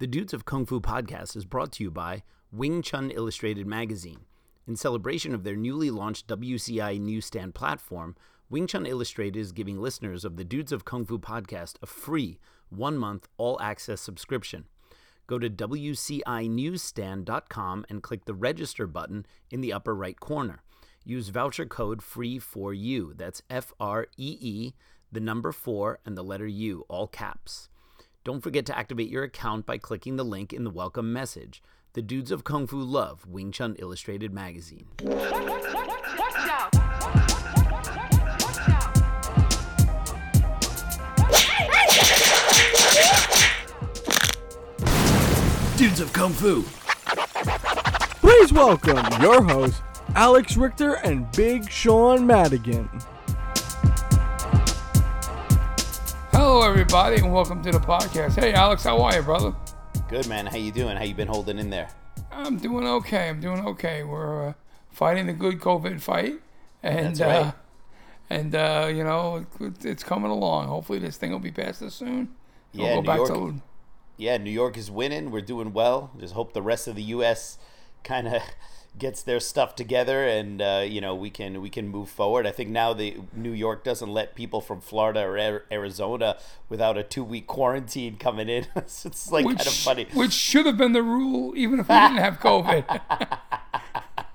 The Dudes of Kung Fu podcast is brought to you by Wing Chun Illustrated Magazine. In celebration of their newly launched WCI newsstand platform, Wing Chun Illustrated is giving listeners of the Dudes of Kung Fu podcast a free one month all access subscription. Go to WCINewsstand.com and click the register button in the upper right corner. Use voucher code FREE4U. That's F R E E, the number 4, and the letter U, all caps. Don't forget to activate your account by clicking the link in the welcome message. The Dudes of Kung Fu love Wing Chun Illustrated Magazine. Dudes of Kung Fu! Please welcome your hosts, Alex Richter and Big Sean Madigan. Hello, everybody, and welcome to the podcast. Hey, Alex, how are you, brother? Good man, how you doing? How you been holding in there? I'm doing okay. I'm doing okay. We're uh, fighting the good COVID fight, and right. uh, and uh, you know it's coming along. Hopefully, this thing will be past us soon. We'll Yeah, New York- to Yeah, New York is winning. We're doing well. Just hope the rest of the U.S. kind of gets their stuff together, and uh, you know we can we can move forward. I think now the New York doesn't let people from Florida or Arizona without a two week quarantine coming in. it's like which kind of funny. which should have been the rule, even if we didn't have COVID.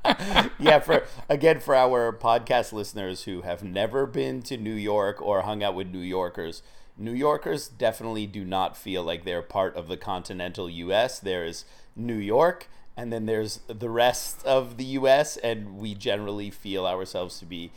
yeah, for again for our podcast listeners who have never been to New York or hung out with New Yorkers, New Yorkers definitely do not feel like they're part of the continental US. There's New York and then there's the rest of the US and we generally feel ourselves to be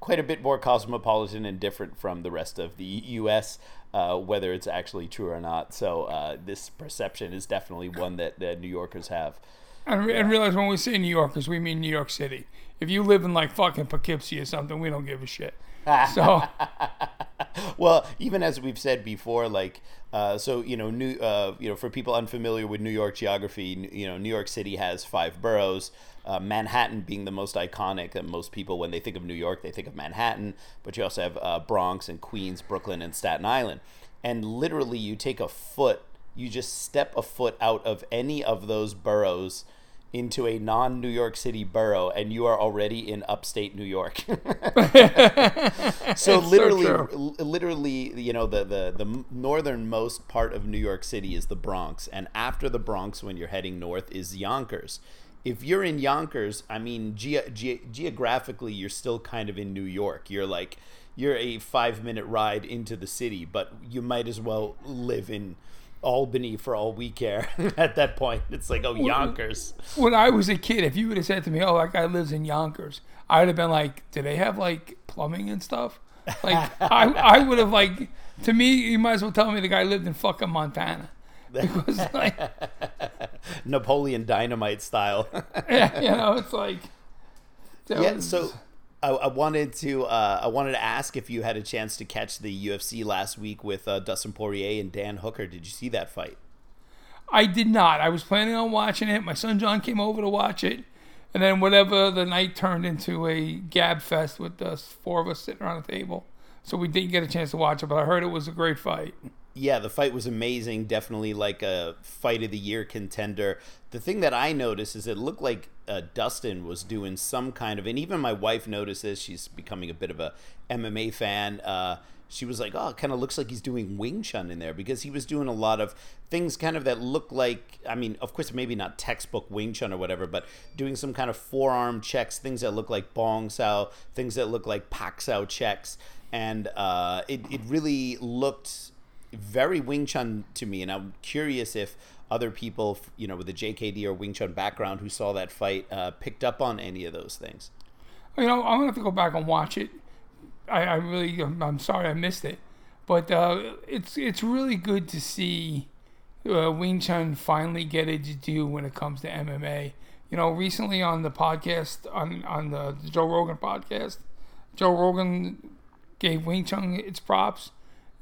quite a bit more cosmopolitan and different from the rest of the US, uh, whether it's actually true or not. So uh, this perception is definitely one that, that New Yorkers have. and, re- and realize when we say New Yorkers, we mean New York City. If you live in like fucking Poughkeepsie or something, we don't give a shit. So well, even as we've said before, like, uh, so you know, new, uh, you know, for people unfamiliar with New York geography, you know, New York City has five boroughs. Uh, Manhattan being the most iconic, and most people when they think of New York, they think of Manhattan. But you also have uh, Bronx and Queens, Brooklyn, and Staten Island. And literally, you take a foot, you just step a foot out of any of those boroughs into a non New York City borough, and you are already in upstate New York. so literally true. literally you know the, the the northernmost part of new york city is the bronx and after the bronx when you're heading north is yonkers if you're in yonkers i mean ge- ge- geographically you're still kind of in new york you're like you're a five minute ride into the city but you might as well live in albany for all we care at that point. It's like oh yonkers. when I was a kid, if you would have said to me, "Oh, that guy lives in Yonkers," I would have been like, "Do they have like plumbing and stuff?" Like I, I would have like, to me, you might as well tell me the guy lived in fucking Montana, because like, napoleon dynamite style. Yeah, you know, it's like, Yeah, was- so I, I wanted to uh, I wanted to ask if you had a chance to catch the UFC last week with uh, Dustin Poirier and Dan Hooker. Did you see that fight? I did not. I was planning on watching it. My son John came over to watch it, and then whatever the night turned into a gab fest with us four of us sitting around a table. So we didn't get a chance to watch it, but I heard it was a great fight. Yeah, the fight was amazing. Definitely like a fight of the year contender. The thing that I noticed is it looked like uh, Dustin was doing some kind of, and even my wife noticed this. She's becoming a bit of a MMA fan. Uh, she was like, "Oh, kind of looks like he's doing Wing Chun in there because he was doing a lot of things, kind of that look like. I mean, of course, maybe not textbook Wing Chun or whatever, but doing some kind of forearm checks, things that look like Bong Sao, things that look like Pak Sao checks, and uh, it it really looked very Wing Chun to me, and I'm curious if other people, you know, with a JKD or Wing Chun background who saw that fight uh, picked up on any of those things. You know, I'm gonna have to go back and watch it. I, I really, I'm, I'm sorry I missed it, but uh, it's it's really good to see uh, Wing Chun finally get its due when it comes to MMA. You know, recently on the podcast on on the Joe Rogan podcast, Joe Rogan gave Wing Chun its props,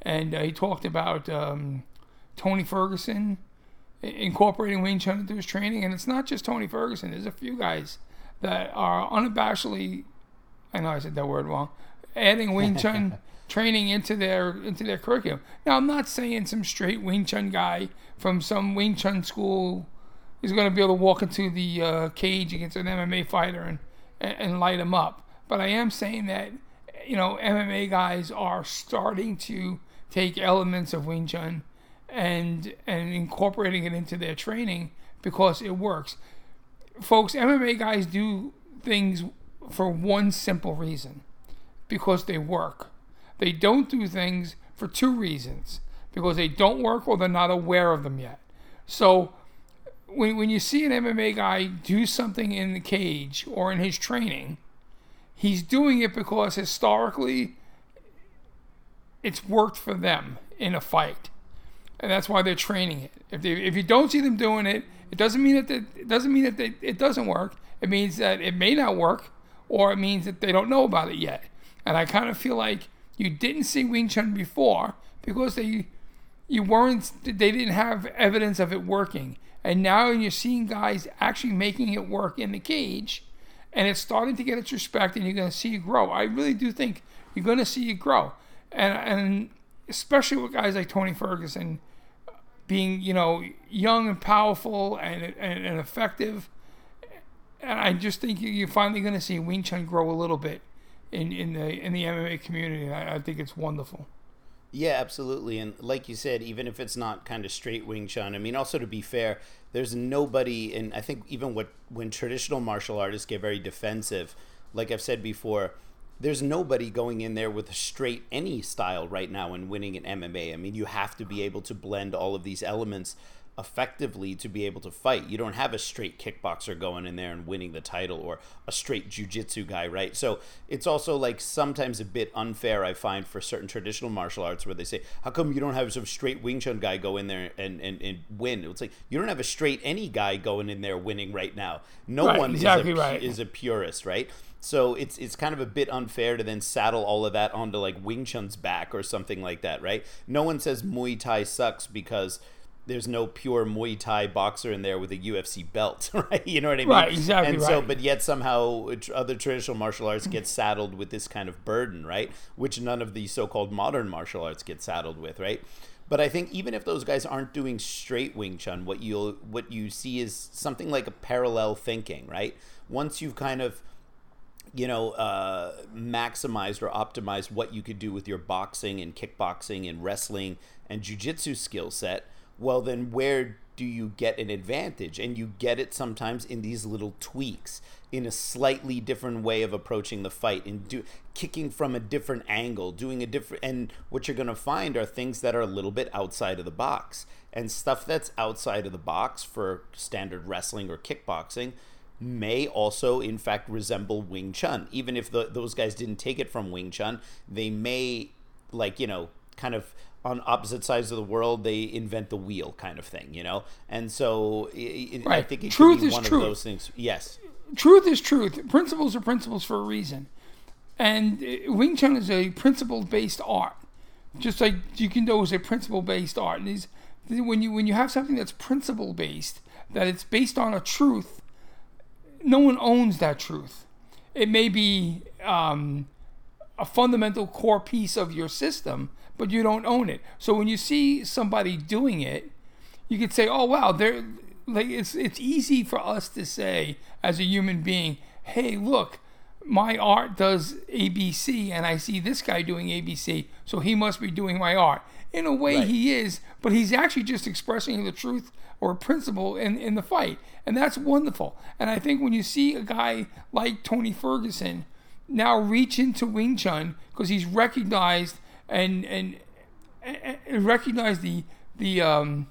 and uh, he talked about um, Tony Ferguson incorporating Wing Chun into his training, and it's not just Tony Ferguson. There's a few guys that are unabashedly, I know I said that word wrong, adding Wing Chun training into their into their curriculum. Now, I'm not saying some straight Wing Chun guy from some Wing Chun school is going to be able to walk into the uh, cage against an MMA fighter and, and and light him up. But I am saying that you know MMA guys are starting to take elements of Wing Chun and and incorporating it into their training because it works. Folks, MMA guys do things for one simple reason because they work. They don't do things for two reasons because they don't work or they're not aware of them yet. So when, when you see an MMA guy do something in the cage or in his training, he's doing it because historically it's worked for them in a fight. And that's why they're training it. If, they, if you don't see them doing it, it doesn't mean that they, it doesn't mean that they, it doesn't work. It means that it may not work, or it means that they don't know about it yet. And I kind of feel like you didn't see Wing Chun before because they you weren't they didn't have evidence of it working. And now you're seeing guys actually making it work in the cage and it's starting to get its respect and you're going to see it grow. I really do think you're going to see it grow. And and especially with guys like Tony Ferguson being, you know, young and powerful and and, and effective. And I just think you- you're finally going to see Wing Chun grow a little bit in, in the in the MMA community. I, I think it's wonderful. Yeah, absolutely. And like you said, even if it's not kind of straight Wing Chun, I mean, also to be fair, there's nobody, and I think even what when traditional martial artists get very defensive, like I've said before, there's nobody going in there with a straight any style right now and winning an MMA. I mean, you have to be able to blend all of these elements effectively to be able to fight. You don't have a straight kickboxer going in there and winning the title or a straight jujitsu guy, right? So it's also like sometimes a bit unfair, I find, for certain traditional martial arts where they say, How come you don't have some straight Wing Chun guy go in there and, and, and win? It's like you don't have a straight any guy going in there winning right now. No Right, one exactly is, a, right. is a purist, right? So it's it's kind of a bit unfair to then saddle all of that onto like Wing Chun's back or something like that, right? No one says Muay Thai sucks because there's no pure Muay Thai boxer in there with a UFC belt, right? You know what I mean? Right, exactly And so, right. but yet somehow other traditional martial arts get saddled with this kind of burden, right? Which none of the so-called modern martial arts get saddled with, right? But I think even if those guys aren't doing straight Wing Chun, what you'll what you see is something like a parallel thinking, right? Once you've kind of you know, uh, maximized or optimized what you could do with your boxing and kickboxing and wrestling and jujitsu skill set, well, then where do you get an advantage? And you get it sometimes in these little tweaks, in a slightly different way of approaching the fight, in do kicking from a different angle, doing a different. And what you're going to find are things that are a little bit outside of the box, and stuff that's outside of the box for standard wrestling or kickboxing may also in fact resemble Wing Chun. Even if the, those guys didn't take it from Wing Chun, they may like, you know, kind of on opposite sides of the world, they invent the wheel kind of thing, you know? And so i i I think it Truth could be is one truth. of those things. Yes. truth is truth. Principles are principles for a reason. And uh, Wing Chun is a principle based art. Just like Jiu-Jitsu is a principle based art. And these, when you when you have something that's principle based, that it's based on a truth, no one owns that truth. It may be um, a fundamental core piece of your system, but you don't own it. So when you see somebody doing it, you could say, "Oh wow, they're like it's it's easy for us to say as a human being, hey, look, my art does ABC, and I see this guy doing ABC, so he must be doing my art." In a way, Right. he is, but he's actually just expressing the truth or principle in in the fight, and that's wonderful. And I think when you see a guy like Tony Ferguson now reach into Wing Chun because he's recognized and and, and recognized the the um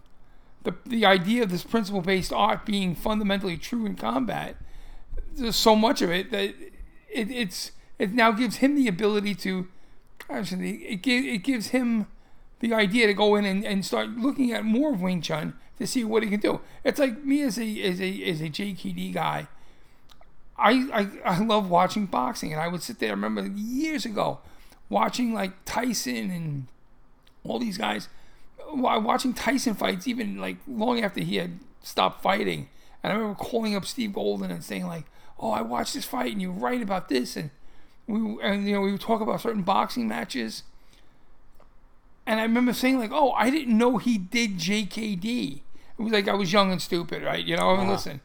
the, the idea of this principle based art being fundamentally true in combat, there's so much of it that it, it's it now gives him the ability to actually it, it gives him the idea to go in and, and start looking at more of Wing Chun to see what he can do. It's like me as a as a as a JKD guy. I, I I love watching boxing, and I would sit there. I remember years ago, watching like Tyson and all these guys, watching Tyson fights, even like long after he had stopped fighting. And I remember calling up Steve Golden and saying like, "Oh, I watched this fight, and you're right about this." And we and you know we would talk about certain boxing matches. And I remember saying like, "Oh, I didn't know he did JKD." It was like I was young and stupid, right? You know, I mean, uh-huh. listen,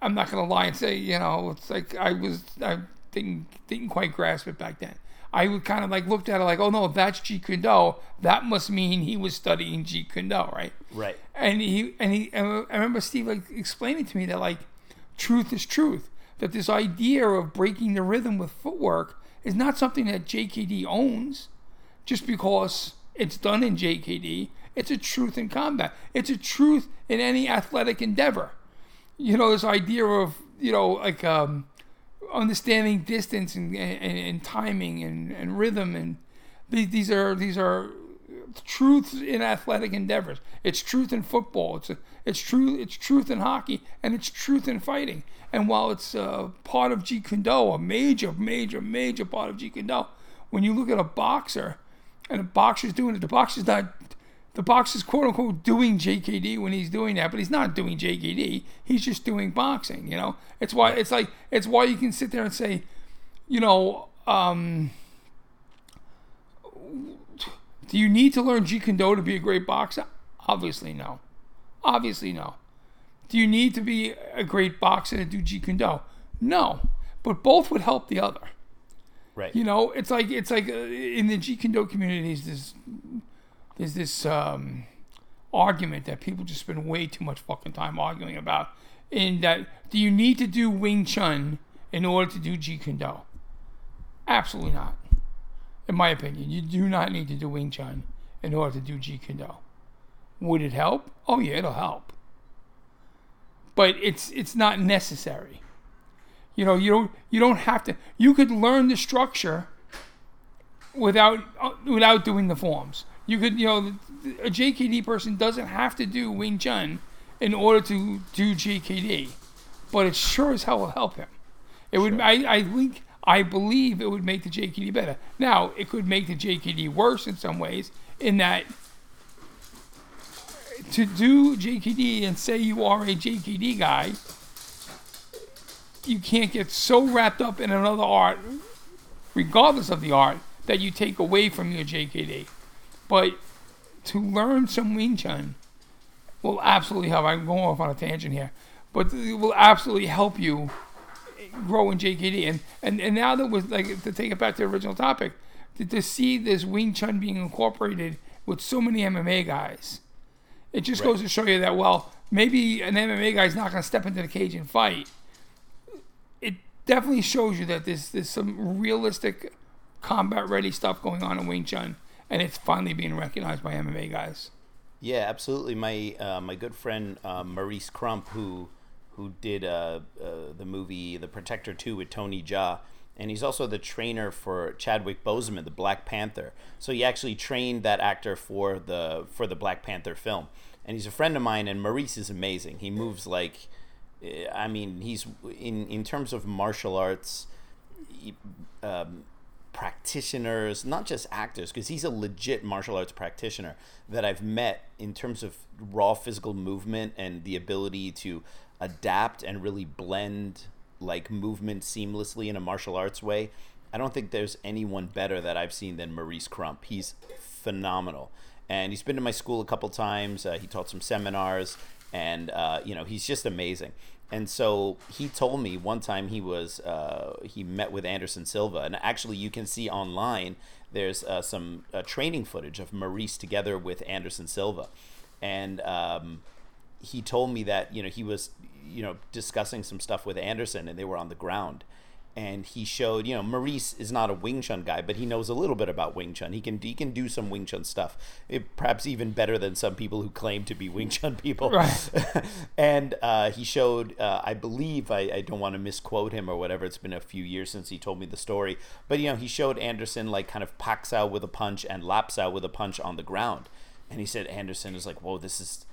I'm not gonna lie and say, you know, it's like I was, I didn't didn't quite grasp it back then. I would kind of like looked at it like, oh no, that's Jeet Kune Do. That must mean he was studying Jeet Kune Do, right? Right. And he and he, and I remember Steve like explaining to me that like, truth is truth. That this idea of breaking the rhythm with footwork is not something that JKD owns, just because it's done in JKD. It's a truth in combat. It's a truth in any athletic endeavor. You know, this idea of you know like um, understanding distance and, and, and timing and, and rhythm and these, are these are truths in athletic endeavors. It's truth in football. It's a, it's true. It's truth in hockey, and it's truth in fighting. And while it's part of Jeet Kune Do, a major, major, major part of Jeet Kune Do, when you look at a boxer, and the boxer's doing it, the boxer's not. The boxer's quote unquote doing JKD when he's doing that, but he's not doing JKD. He's just doing boxing. You know, it's why it's like it's why you can sit there and say, you know, um, do you need to learn Jeet Kune Do to be a great boxer? Obviously, no. Obviously, no. Do you need to be a great boxer to do Jeet Kune Do? No. But both would help the other. Right. You know, it's like it's like uh, in the Jeet Kune communities, there's there's this um, argument that people just spend way too much fucking time arguing about. In that, do you need to do Wing Chun in order to do Jeet? Absolutely not. In my opinion, you do not need to do Wing Chun in order to do Jeet. Would it help? Oh yeah, it'll help. But it's it's not necessary. You know, you don't you don't have to. You could learn the structure without uh, without doing the forms. You could, you know, a JKD person doesn't have to do Wing Chun in order to do JKD, but it sure as hell will help him. It would. I, I think. I believe it would make the JKD better. Now, it could make the JKD worse in some ways, in that to do JKD and say you are a JKD guy, you can't get so wrapped up in another art, regardless of the art, that you take away from your JKD. But to learn some Wing Chun will absolutely help. I'm going off on a tangent here, but it will absolutely help you grow in JKD. And and, and now that was like to take it back to the original topic, to, to see this Wing Chun being incorporated with so many MMA guys, it just Right. goes to show you that well, maybe an MMA guy's not going to step into the cage and fight. It definitely shows you that there's there's some realistic combat ready stuff going on in Wing Chun, and it's finally being recognized by MMA guys. Yeah, absolutely. My uh, my good friend uh, Maurice Crump, who who did uh, uh, the movie The Protector Two with Tony Jaa, and he's also the trainer for Chadwick Boseman, the Black Panther. So he actually trained that actor for the for the Black Panther film, and he's a friend of mine. And Maurice is amazing. He moves like, I mean, he's in in terms of martial arts. um, practitioners, not just actors, because he's a legit martial arts practitioner that I've met in terms of raw physical movement and the ability to adapt and really blend like movement seamlessly in a martial arts way. I don't think there's anyone better that I've seen than Maurice Crump. He's phenomenal. And he's been to my school a couple times. Uh, he taught some seminars, and uh, you know he's just amazing. And so he told me one time he was uh, he met with Anderson Silva, and actually you can see online there's uh, some uh, training footage of Maurice together with Anderson Silva, and um, he told me that you know he was you know discussing some stuff with Anderson, and they were on the ground, and he showed you know Maurice is not a Wing Chun guy, but he knows a little bit about Wing Chun. He can he can do some Wing Chun stuff, it, perhaps even better than some people who claim to be Wing Chun people. Right. and uh, he showed, uh, I believe, I, I don't want to misquote him or whatever. It's been a few years since he told me the story, but you know he showed Anderson like kind of pak sao with a punch and lap sao with a punch on the ground, and he said Anderson is like, whoa, this is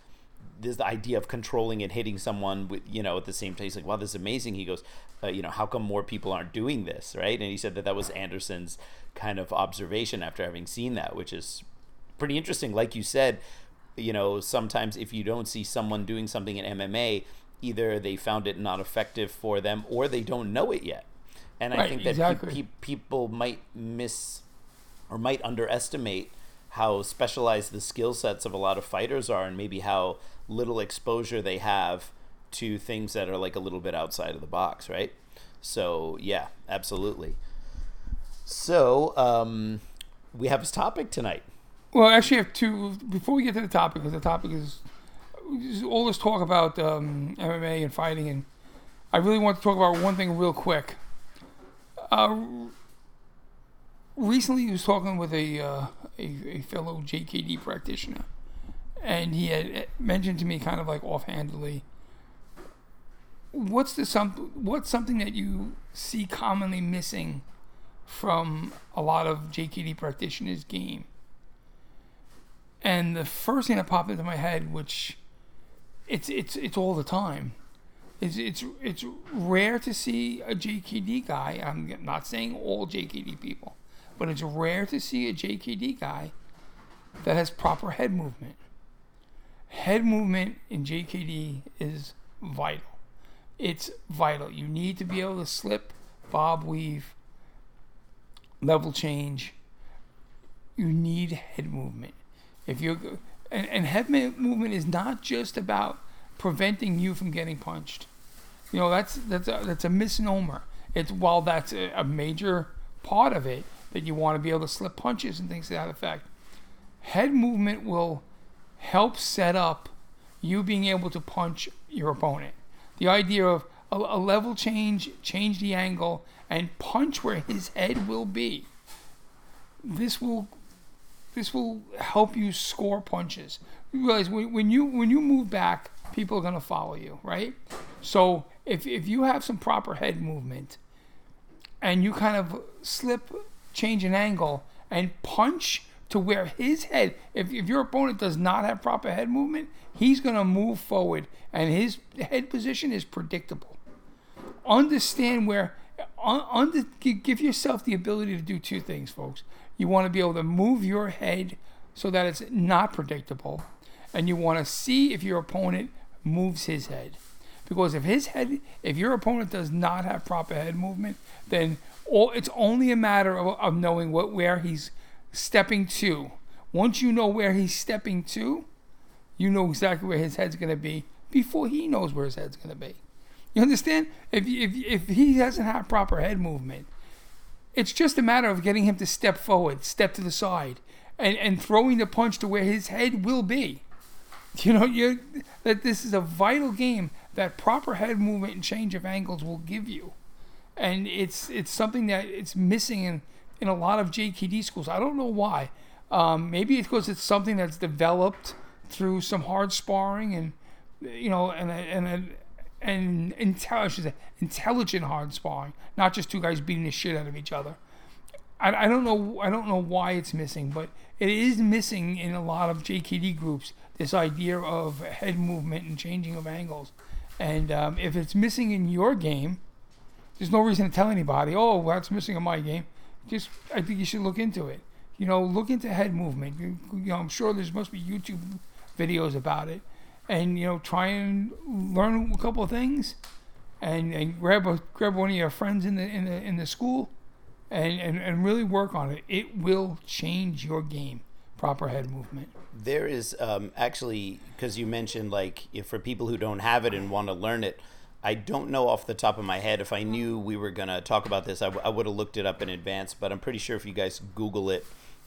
this the idea of controlling and hitting someone with you know at the same time he's like wow this is amazing. He goes uh, you know how come more people aren't doing this? Right? And he said that that was anderson's kind of observation after having seen that which is pretty interesting. Like you said you know sometimes if you don't see someone doing something in mma either they found it not effective for them or they don't know it yet. And I think that exactly. pe- pe- people might miss or might underestimate how specialized the skill sets of a lot of fighters are, and maybe how little exposure they have to things that are like a little bit outside of the box, right? So yeah, absolutely. So um, we have this topic tonight. Well, I actually, I have two. Before we get to the topic, because the topic is is all this talk about um, MMA and fighting, and I really want to talk about one thing real quick. Uh, recently, he was talking with a, uh, a a fellow JKD practitioner, and he had mentioned to me, kind of like offhandedly, what's the some what's something that you see commonly missing from a lot of JKD practitioners' game. And the first thing that popped into my head, which it's it's it's all the time, is it's it's rare to see a JKD guy. I'm not saying all JKD people, but it's rare to see a JKD guy that has proper head movement. Head movement in JKD is vital. It's vital. You need to be able to slip, bob, weave, level change. You need head movement. If you're and, and head movement is not just about preventing you from getting punched. You know that's that's a, that's a misnomer. It's while that's a, a major part of it that you want to be able to slip punches and things to that effect. Head movement will help set up you being able to punch your opponent. The idea of a, a level change, change the angle, and punch where his head will be. This will this will help you score punches. You realize when, when you when you move back, people are gonna follow you, right? So if if you have some proper head movement and you kind of slip, change an angle, and punch to where his head, if, if your opponent does not have proper head movement, he's going to move forward and his head position is predictable. Understand where, un, under, give yourself the ability to do two things, folks. You want to be able to move your head so that it's not predictable, and you want to see if your opponent moves his head. Because if his head, if your opponent does not have proper head movement, then all, it's only a matter of, of knowing what where he's stepping to. Once you know where he's stepping to, you know exactly where his head's going to be before he knows where his head's going to be. You understand? If, if, if he doesn't have proper head movement, it's just a matter of getting him to step forward, step to the side, and, and throwing the punch to where his head will be. You know, you that this is a vital game that proper head movement and change of angles will give you, and it's it's something that it's missing in in a lot of JKD schools. I don't know why. Um, maybe it's because it's something that's developed through some hard sparring and you know and and and, and intelligent intelligent hard sparring, not just two guys beating the shit out of each other. I, I don't know I don't know why it's missing, but it is missing in a lot of JKD groups. This idea of head movement and changing of angles, and um, if it's missing in your game, there's no reason to tell anybody. Oh, that's missing in my game. Just I think you should look into it. You know, look into head movement. You, you know, I'm sure there's must be YouTube videos about it, and you know, try and learn a couple of things, and, and grab a grab one of your friends in the in the in the school and, and, and really work on it. It will change your game. Proper head movement. There is um, actually because you mentioned like if for people who don't have it and want to learn it. I don't know off the top of my head. If I knew we were gonna talk about this, I, w- I would have looked it up in advance. But I'm pretty sure if you guys Google it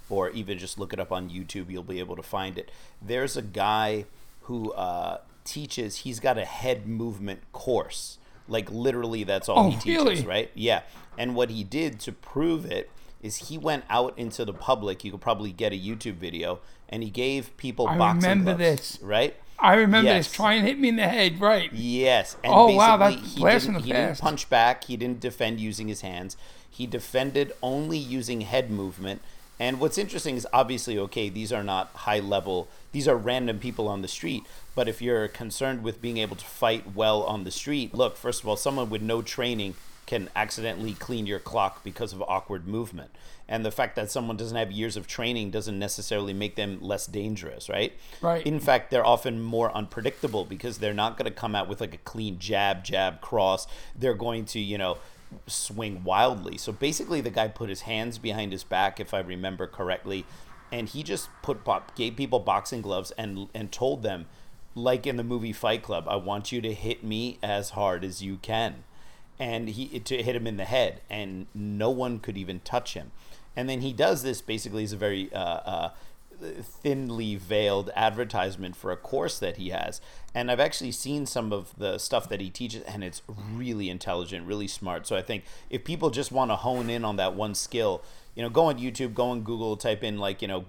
or even just look it up on YouTube, you'll be able to find it. There's a guy who uh, teaches. He's got a head movement course. Like literally, that's all Oh, he teaches, really? right? Yeah. And what he did to prove it is he went out into the public. You could probably get a YouTube video, and he gave people I boxing remember gloves, this. right? I remember Yes. this. Try and hit me in the head, right? Yes. And Oh, wow, that's he blast didn't, in the he didn't punch back. He didn't defend using his hands. He defended only using head movement. And what's interesting is obviously, okay, these are not high level, these are random people on the street. But if you're concerned with being able to fight well on the street, look, first of all, someone with no training can accidentally clean your clock because of awkward movement. And the fact that someone doesn't have years of training doesn't necessarily make them less dangerous, right? Right. In fact, they're often more unpredictable because they're not going to come out with like a clean jab, jab, cross. They're going to, you know, swing wildly. So basically, the guy put his hands behind his back, if I remember correctly, and he just put gave people boxing gloves and and told them, like in the movie Fight Club, I want you to hit me as hard as you can, and he to hit him in the head, and no one could even touch him. And then he does this basically as a very uh, uh, thinly veiled advertisement for a course that he has. And I've actually seen some of the stuff that he teaches, and it's really intelligent, really smart. So I think if people just want to hone in on that one skill, you know, go on YouTube, go on Google, type in like, you know,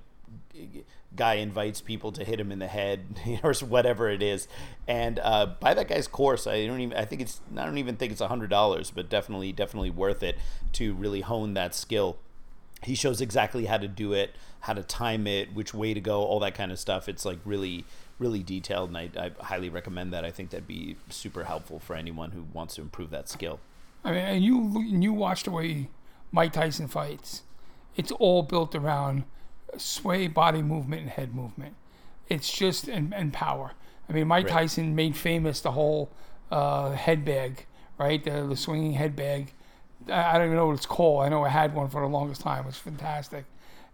guy invites people to hit him in the head or whatever it is. And uh, buy that guy's course. I don't even i think it's i don't even think it's a hundred dollars but definitely definitely worth it to really hone that skill. He shows exactly how to do it how to time it which way to go all that kind of stuff. It's like really really detailed and I, I highly recommend that. I think that'd be super helpful for anyone who wants to improve that skill. I mean, and you you watch the way Mike Tyson fights. It's all built around sway, body movement, and head movement. It's just and, and power. I mean, Mike Right. Tyson made famous the whole uh, head bag, right? The, the swinging head bag. I, I don't even know what it's called. I know I had one for the longest time. It was fantastic.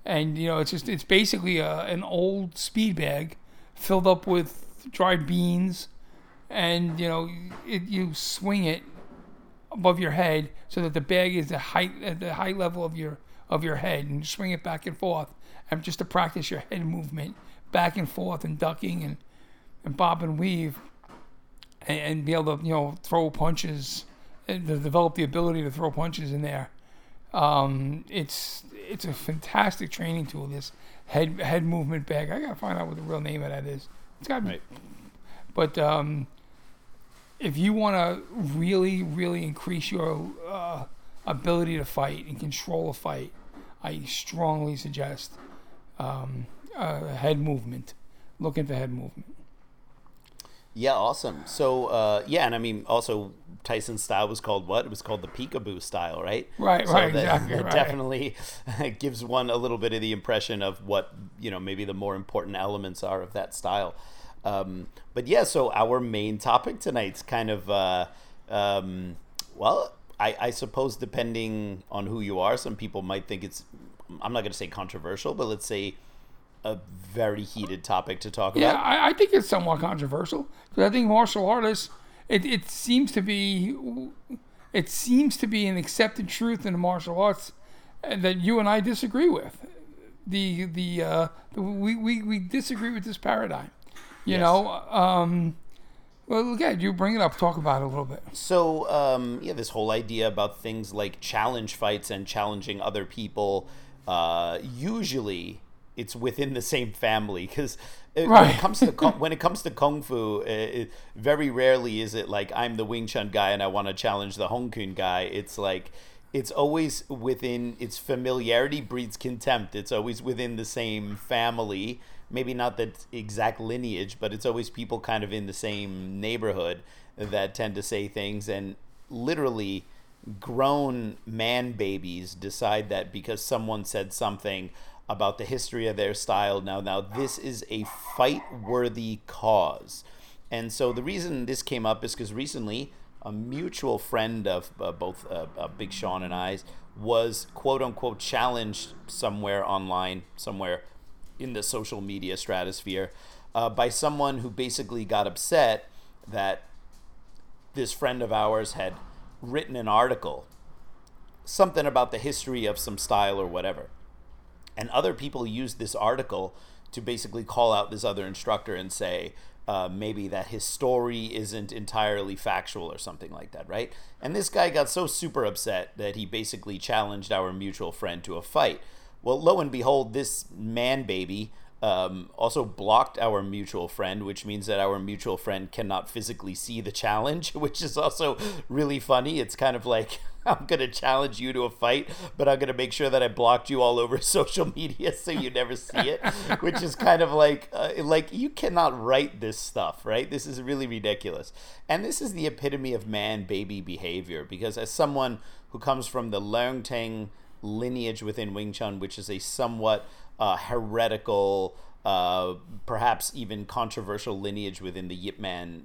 And you know, it's just it's basically a, an old speed bag filled up with dried beans, and you know, it, you swing it above your head so that the bag is the height at the height level of your of your head and you swing it back and forth just to practice your head movement back and forth and ducking and and bob and weave and, and be able to you know throw punches and to develop the ability to throw punches in there. Um, it's it's a fantastic training tool this head head movement bag. I gotta find out what the real name of that is. It's got Right. but um, if you want to really, really increase your uh, ability to fight and control a fight, I strongly suggest um, uh, head movement. looking for head movement. Yeah, awesome. So, uh, yeah, and I mean, also Tyson's style was called what? It was called the peekaboo style, right? Right, So right, that, exactly, that right. definitely gives one a little bit of the impression of what you know, maybe the more important elements are of that style. Um, but yeah, so our main topic tonight's kind of, uh, um, well, I, I suppose depending on who you are, some people might think it's, I'm not going to say controversial, but let's say a very heated topic to talk Yeah, about. I, I think it's somewhat controversial because I think martial artists. It, it seems to be, it seems to be an accepted truth in the martial arts uh, that you and I disagree with. The the, uh, the we, we we disagree with this paradigm. You Yes. know, um, well, again, you bring it up, talk about it a little bit. So, um, yeah, this whole idea about things like challenge fights and challenging other people, uh, usually it's within the same family because when it comes to kung- when it comes to kung fu, uh, it, very rarely is it like I'm the Wing Chun guy and I want to challenge the Hong Kong guy. It's like it's always within its familiarity breeds contempt. It's always within the same family. Maybe not the exact lineage, but it's always people kind of in the same neighborhood that tend to say things and literally grown man babies decide that because someone said something about the history of their style now now this is a fight worthy cause. And so the reason this came up is because recently a mutual friend of uh, both uh, uh, Big Sean and I's was quote unquote challenged somewhere online, somewhere in the social media stratosphere, uh, by someone who basically got upset that this friend of ours had written an article, something about the history of some style or whatever. And other people used this article to basically call out this other instructor and say uh, maybe that his story isn't entirely factual or something like that, right? And this guy got so super upset that he basically challenged our mutual friend to a fight. Well, lo and behold, this man baby um, also blocked our mutual friend, which means that our mutual friend cannot physically see the challenge, which is also really funny. It's kind of like, I'm going to challenge you to a fight, but I'm going to make sure that I blocked you all over social media so you never see it, which is kind of like, uh, like you cannot write this stuff, right? This is really ridiculous. And this is the epitome of man baby behavior because as someone who comes from the Leung Ting lineage within Wing Chun, which is a somewhat uh, heretical, uh, perhaps even controversial lineage within the Yip Man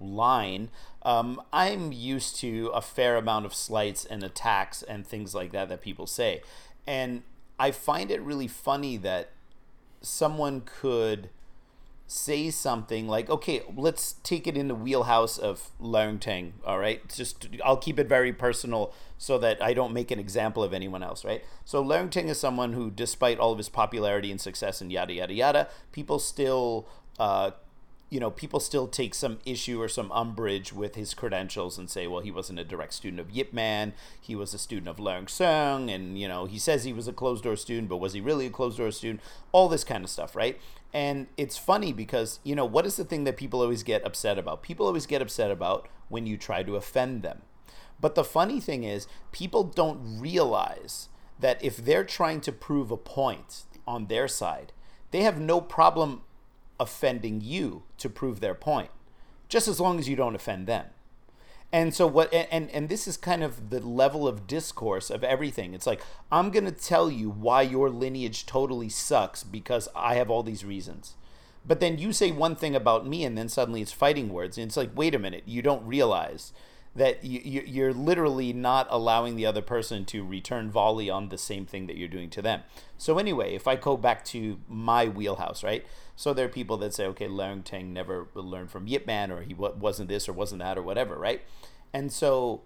line, um, I'm used to a fair amount of slights and attacks and things like that that people say. And I find it really funny that someone could say something like, okay, let's take it in the wheelhouse of Leung Ting, all right? Just I'll keep it very personal so that I don't make an example of anyone else, right? So Leung Ting is someone who, despite all of his popularity and success and yada yada yada, people still uh, you know, people still take some issue or some umbrage with his credentials and say, well, he wasn't a direct student of Yip Man. He was a student of Leung Sheung. And, you know, he says he was a closed door student, but was he really a closed door student? All this kind of stuff, right? And it's funny because, you know, what is the thing that people always get upset about? People always get upset about when you try to offend them. But the funny thing is, people don't realize that if they're trying to prove a point on their side, they have no problem offending you to prove their point, just as long as you don't offend them. And so what and and this is kind of the level of discourse of everything. It's like I'm going to tell you why your lineage totally sucks because I have all these reasons. But then you say one thing about me and then suddenly it's fighting words and it's like wait a minute, you don't realize that you, you you're literally not allowing the other person to return volley on the same thing that you're doing to them. So anyway, if I go back to my wheelhouse, right? So there are people that say, okay, Leung Ting never learned from Yip Man, or he wasn't this, or wasn't that, or whatever, right? And so,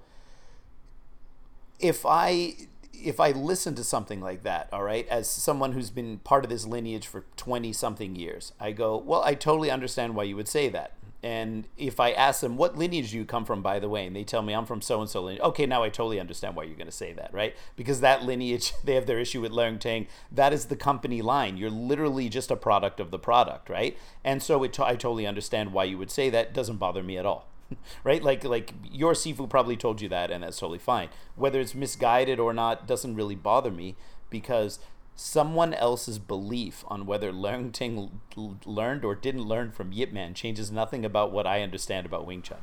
if I if I listen to something like that, all right, as someone who's been part of this lineage for twenty something years, I go, well, I totally understand why you would say that. And if I ask them, what lineage do you come from, by the way, and they tell me I'm from so and so lineage, okay, now I totally understand why you're going to say that, right? Because that lineage, they have their issue with Leung Ting. That is the company line. You're literally just a product of the product, right? And so it I totally understand why you would say that. Doesn't bother me at all. right like like your sifu probably told you that and that's totally fine whether it's misguided or not doesn't really bother me because someone else's belief on whether Leung Ting learned or didn't learn from Yip Man changes nothing about what I understand about Wing Chun.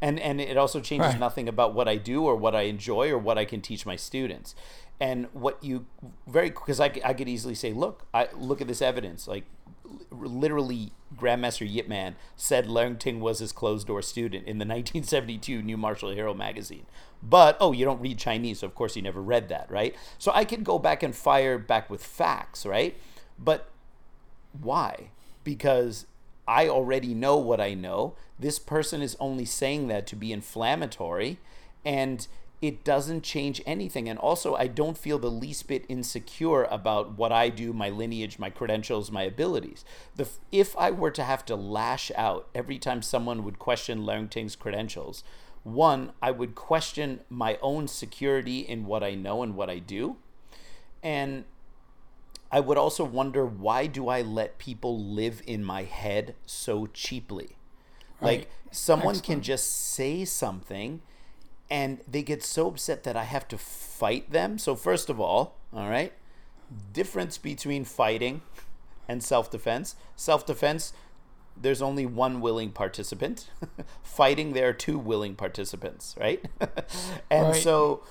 And and it also changes right. nothing about what I do or what I enjoy or what I can teach my students. And what you very because I, I could easily say, look, I look at this evidence. Like literally Grandmaster Yip Man said Leung Ting was his closed door student in the 1972 New Martial Hero magazine. But, oh, you don't read Chinese, so of course you never read that, right? So I could go back and fire back with facts, right? But why? Because I already know what I know. This person is only saying that to be inflammatory. And it doesn't change anything. And also, I don't feel the least bit insecure about what I do, my lineage, my credentials, my abilities. The, if I were to have to lash out every time someone would question Leung Ting's credentials, one, I would question my own security in what I know and what I do. And I would also wonder why do I let people live in my head so cheaply? Right. Like someone Excellent. can just say something and they get so upset that I have to fight them. So first of all, all right, difference between fighting and self-defense. Self-defense, there's only one willing participant. fighting, there are two willing participants, right? and right. so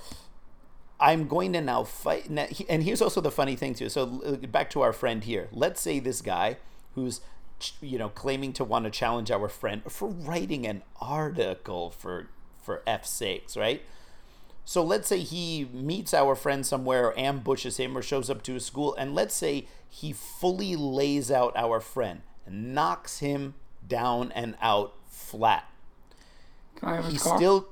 I'm going to now fight. And here's also the funny thing too. So back to our friend here. Let's say this guy who's you know claiming to want to challenge our friend for writing an article for for F's sakes, right? So let's say he meets our friend somewhere or ambushes him or shows up to his school, and let's say he fully lays out our friend and knocks him down and out flat. Can I have he car? still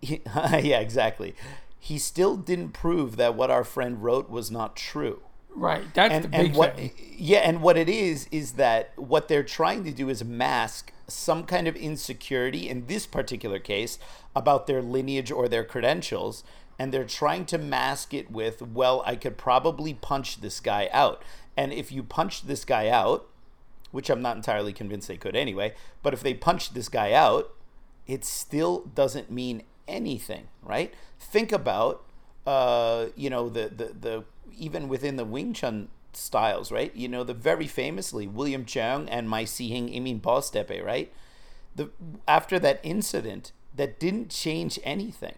he, yeah, exactly. He still didn't prove that what our friend wrote was not true. Right. That's and, the big and what, thing. Yeah, and what it is is that what they're trying to do is mask some kind of insecurity in this particular case about their lineage or their credentials and they're trying to mask it with well i could probably punch this guy out. And if you punch this guy out which i'm not entirely convinced they could anyway but if they punch this guy out it still doesn't mean anything right? Think about uh, you know the, the the even within the wing chun styles, right? You know, the very famously William Cheung and my Sihing Emin Boztepe, right? The after that incident that didn't change anything.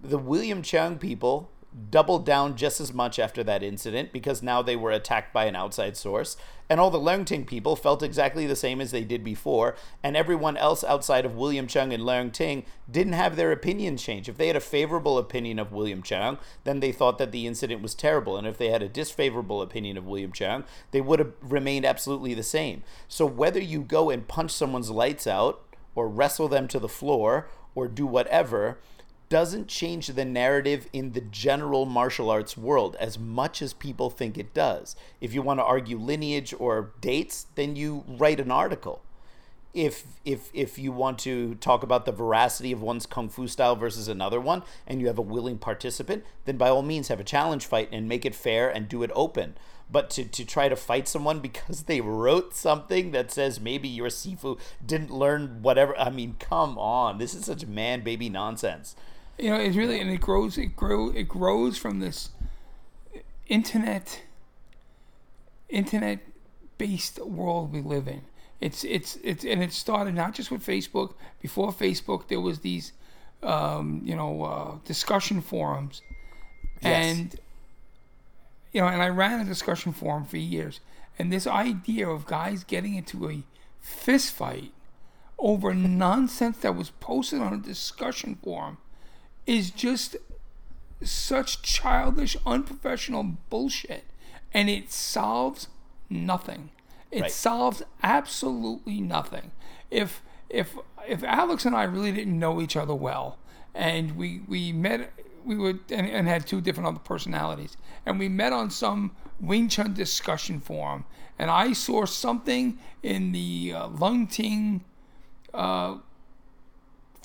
The William Cheung people doubled down just as much after that incident because now they were attacked by an outside source. And all the Leung Ting people felt exactly the same as they did before. And everyone else outside of William Cheung and Leung Ting didn't have their opinion change. If they had a favorable opinion of William Cheung, then they thought that the incident was terrible. And if they had a disfavorable opinion of William Cheung, they would have remained absolutely the same. So whether you go and punch someone's lights out, or wrestle them to the floor, or do whatever, doesn't change the narrative in the general martial arts world as much as people think it does. If you want to argue lineage or dates, then you write an article. If if if you want to talk about the veracity of one's kung fu style versus another one and you have a willing participant, then by all means have a challenge fight and make it fair and do it open. But to, to try to fight someone because they wrote something that says maybe your Sifu didn't learn whatever I mean, come on. This is such man baby nonsense. You know, it's really and it grows. It grow. It grows from this internet, internet based world we live in. It's it's it's and it started not just with Facebook. Before Facebook, there was these, um, you know, uh, discussion forums, Yes. and you know, and I ran a discussion forum for years. And this idea of guys getting into a fist fight over nonsense that was posted on a discussion forum is just such childish, unprofessional bullshit. And it solves nothing. It Right. solves absolutely nothing. If if if Alex and I really didn't know each other well, and we we met, we would and, and had two different other personalities, and we met on some Wing Chun discussion forum, and I saw something in the uh, Leung Ting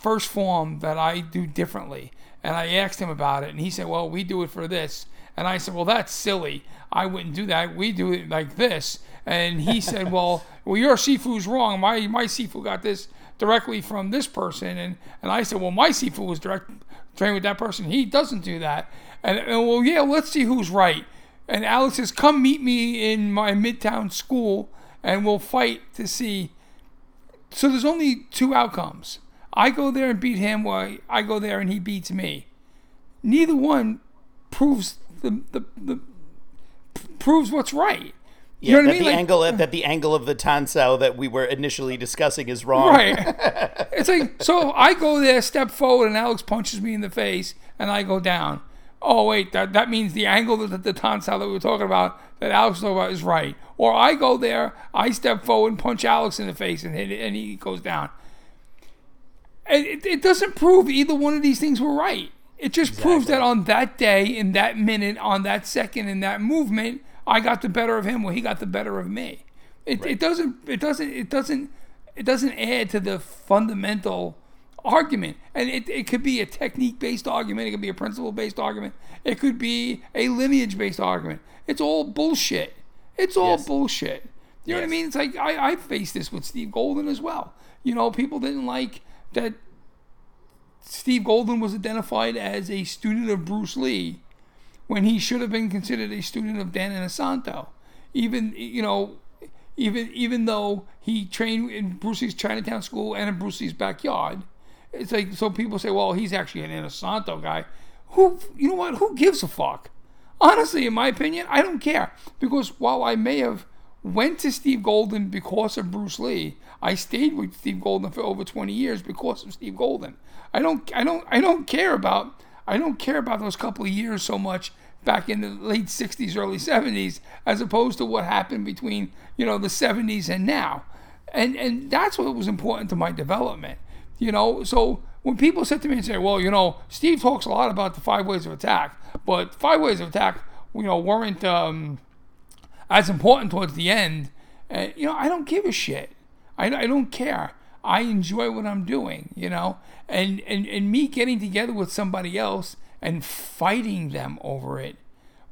first form that I do differently. And I asked him about it, and he said, Well, we do it for this. And I said, Well, that's silly. I wouldn't do that. We do it like this. And he said, Well, well, your Sifu's wrong. My my Sifu got this directly from this person. And, and I said, Well, my Sifu was direct trained with that person. He doesn't do that. And, and well, yeah, let's see who's right. And Alex says, Come meet me in my midtown school and we'll fight to see so there's only two outcomes. I go there and beat him, or I go there and he beats me. Neither one proves the the, the proves what's right. You Yeah, know what that I mean? the Like- angle uh, that the angle of the tansao that we were initially discussing is wrong. Right. it's like so I go there, step forward, and Alex punches me in the face, and I go down. Oh wait, that that means the angle that the tansao that we were talking about that Alex was talking about is right. Or I go there, I step forward and punch Alex in the face, and hit it, and he goes down. It, it doesn't prove either one of these things were right. It just proves that on that day, in that minute, on that second, in that movement, I got the better of him, or he got the better of me. It, it doesn't. It doesn't. It doesn't. It doesn't add to the fundamental argument. And it, it could be a technique based argument. It could be a principle based argument. It could be a lineage based argument. It's all bullshit. It's all Yes. bullshit. You know what I mean? It's like I, I faced this with Steve Golden as well. You know, people didn't like that Steve Golden was identified as a student of Bruce Lee when he should have been considered a student of Dan Inosanto. Even you know, even even though he trained in Bruce Lee's Chinatown School and in Bruce Lee's backyard, it's like so people say, well, he's actually an Inosanto guy. Who you know what? Who gives a fuck? Honestly, in my opinion, I don't care because while I may have went to Steve Golden because of Bruce Lee, I stayed with Steve Golden for over 20 years because of Steve Golden. I don't I don't I don't care about I don't care about those couple of years so much back in the late 60s early 70s as opposed to what happened between, you know, the 70s and now. And and that's what was important to my development. You know, so when people said to me and say, "Well, you know, Steve talks a lot about the five ways of attack, but five ways of attack, you know, weren't um, as important towards the end." Uh, you know, I don't give a shit. I, I don't care. I enjoy what I'm doing. You know, and and and me getting together with somebody else and fighting them over it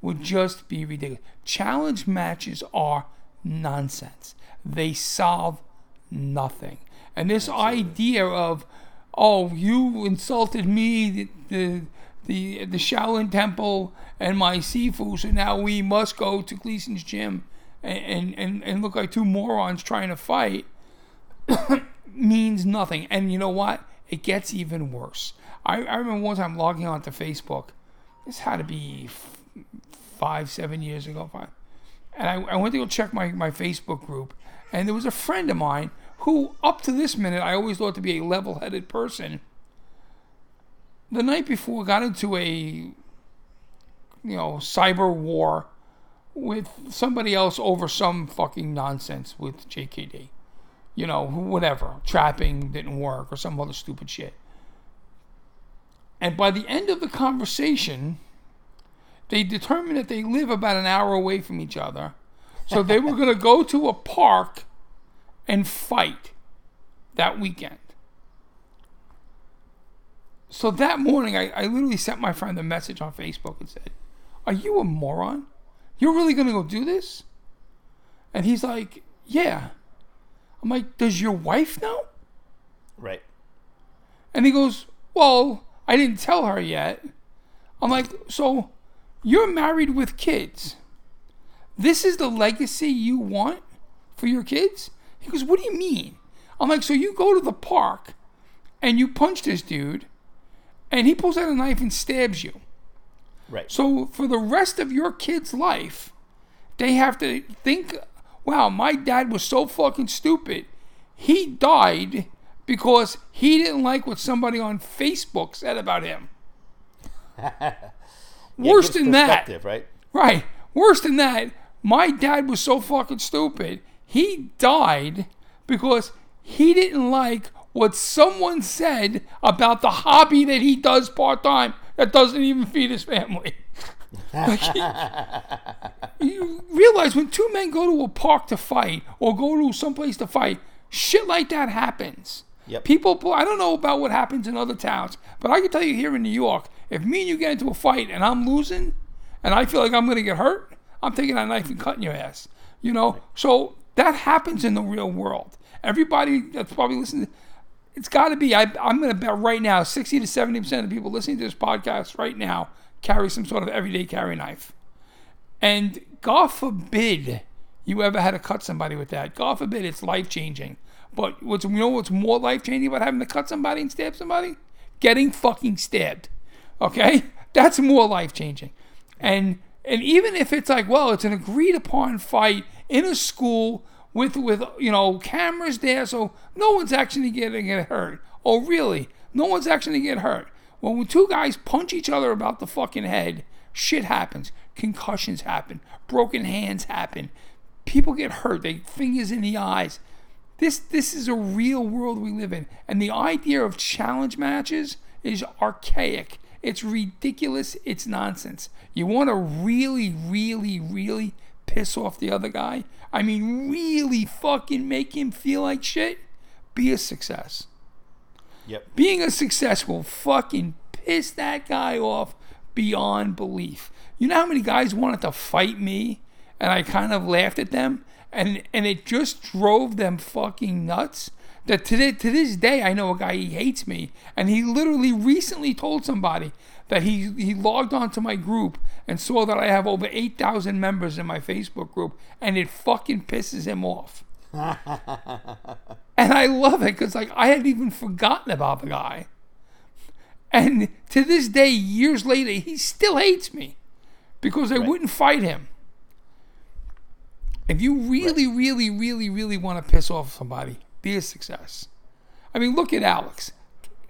would just be ridiculous. Challenge matches are nonsense. They solve nothing. And this idea of, oh, you insulted me, the, the the the Shaolin Temple and my Sifu, so now we must go to Gleason's gym and, and, and look like two morons trying to fight means nothing. And you know what? It gets even worse. I, I remember one time logging onto Facebook this had to be f- five, seven years ago. Five. And I, I went to go check my, my Facebook group, and there was a friend of mine who, up to this minute, I always thought to be a level headed person. The night before, got into a you know cyber war with somebody else over some fucking nonsense with JKD. You know, whatever. Trapping didn't work or some other stupid shit. And by the end of the conversation, they determined that they live about an hour away from each other. So they were going to go to a park and fight that weekend. So that morning, I, I literally sent my friend a message on Facebook and said, Are you a moron? You're really going to go do this? And he's like, Yeah. I'm like, Does your wife know? Right. And he goes, Well, I didn't tell her yet. I'm like, So you're married with kids. This is the legacy you want for your kids? He goes, What do you mean? I'm like, So you go to the park and you punch this dude and he pulls out a knife and stabs you. Right. So for the rest of your kid's life, they have to think, wow, my dad was so fucking stupid. He died because he didn't like what somebody on Facebook said about him. Yeah, Worse than that. Right. Right. Worse than that, my dad was so fucking stupid. He died because he didn't like what someone said about the hobby that he does part time that doesn't even feed his family. Like, he- you realize when two men go to a park to fight or go to someplace to fight, shit like that happens. Yep. People, I don't know about what happens in other towns, but I can tell you here in New York, if me and you get into a fight and I'm losing, and I feel like I'm going to get hurt, I'm taking that knife and cutting your ass. You know, so that happens in the real world. Everybody that's probably listening, it's got to be. I, I'm going to bet right now, 60 to 70 percent of the people listening to this podcast right now carry some sort of everyday carry knife. And God forbid you ever had to cut somebody with that. God forbid it's life changing. But what's you know what's more life changing about having to cut somebody and stab somebody? Getting fucking stabbed. Okay? That's more life changing. And and even if it's like, well, it's an agreed upon fight in a school with with you know cameras there, so no one's actually getting get hurt. Oh really? No one's actually get hurt. Well, when two guys punch each other about the fucking head, shit happens. Concussions happen. Broken hands happen. People get hurt. They fingers in the eyes. This this is a real world we live in, and the idea of challenge matches is archaic. It's ridiculous. It's nonsense. You want to really, really, really piss off the other guy? I mean, really fucking make him feel like shit? Be a success. Yep. Being a success will fucking piss that guy off beyond belief. You know how many guys wanted to fight me and I kind of laughed at them and and it just drove them fucking nuts. That to, thi- to this day I know a guy he hates me and he literally recently told somebody that he he logged onto my group and saw that I have over 8,000 members in my Facebook group and it fucking pisses him off. And I love it because like I had even forgotten about the guy. And to this day, years later, he still hates me because I wouldn't fight him. If you really, really, really, really want to piss off somebody, be a success. I mean, look at Alex.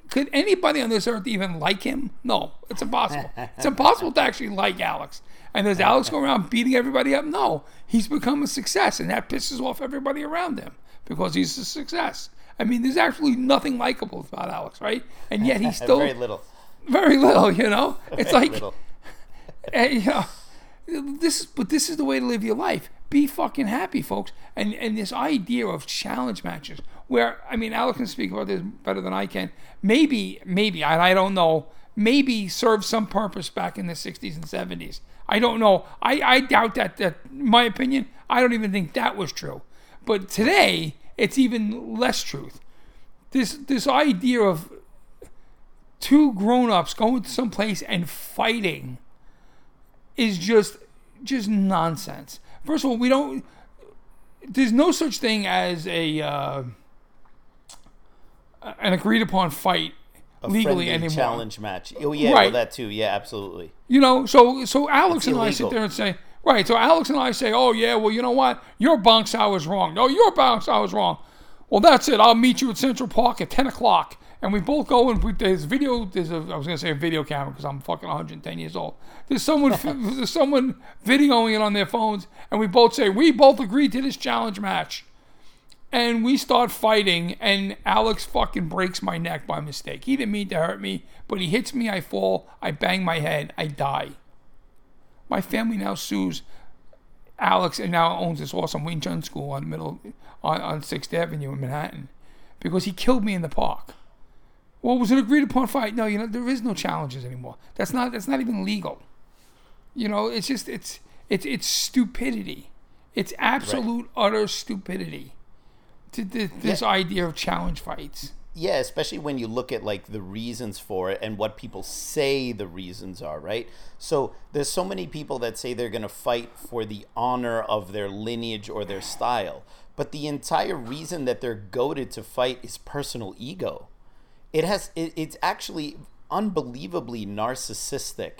Could anybody on this earth even like him? No, it's impossible. it's impossible to actually like Alex. And does Alex go around beating everybody up? No. He's become a success, and that pisses off everybody around him because he's a success. I mean, there's absolutely nothing likable about Alex, right? And yet he's still Very little. very little, you know? It's Very like, little. you know, this is, but this is the way to live your life. Be fucking happy, folks. And and this idea of challenge matches, where I mean, Alex can speak about this better than I can. Maybe, maybe I, I don't know. Maybe served some purpose back in the '60s and '70s. I don't know. I, I doubt that. That my opinion, I don't even think that was true. But today, it's even less truth. This this idea of two grown-ups going to some place and fighting is just just nonsense. First of all, we don't. There's no such thing as a uh, an agreed upon fight a legally anymore. challenge match. Oh yeah, well Right. that too. Yeah, absolutely. You know, so so Alex It's and I sit there and say, right. So Alex and I say, oh yeah, well you know what, your bong sao was wrong. No, your bong sao was wrong. Well, that's it. I'll meet you at Central Park at ten o'clock, and we both go and we, there's video. There's a I was gonna say a video camera because I'm fucking 110 years old. There's someone there's someone videoing it on their phones, and we both say we both agreed to this challenge match. And we start fighting, and Alex fucking breaks my neck by mistake. He didn't mean to hurt me, but he hits me. I fall. I bang my head. I die. My family now sues Alex and now owns this awesome Wing Chun school on middle on, on Sixth Avenue in Manhattan because he killed me in the park. Well, was an agreed upon fight. No, you know there is no challenges anymore. That's not that's not even legal. You know, it's just it's it's it's stupidity. It's absolute utter stupidity. To th- this idea of challenge fights. Yeah, especially when you look at like the reasons for it and what people say the reasons are, right? So there's so many people that say they're going to fight for the honor of their lineage or their style, but the entire reason that they're goaded to fight is personal ego. It has it, it's actually unbelievably narcissistic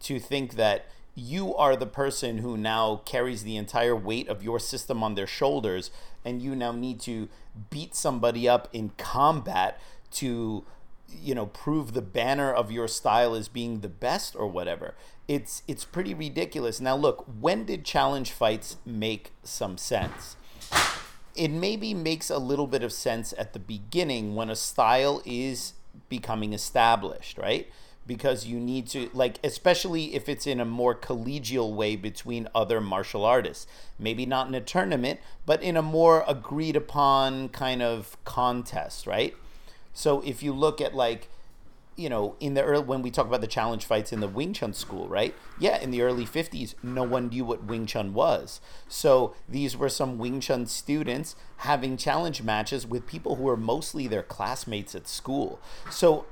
to think that you are the person who now carries the entire weight of your system on their shoulders and you now need to beat somebody up in combat to you know prove the banner of your style as being the best or whatever. It's it's pretty ridiculous. Now look when did challenge fights make some sense? It maybe makes a little bit of sense at the beginning when a style is becoming established, right? Because you need to, like, especially if it's in a more collegial way between other martial artists. Maybe not in a tournament, but in a more agreed upon kind of contest, right? So if you look at, like, you know, in the early when we talk about the challenge fights in the Wing Chun school, right? Yeah, in the early 50s, no one knew what Wing Chun was. So these were some Wing Chun students having challenge matches with people who were mostly their classmates at school. So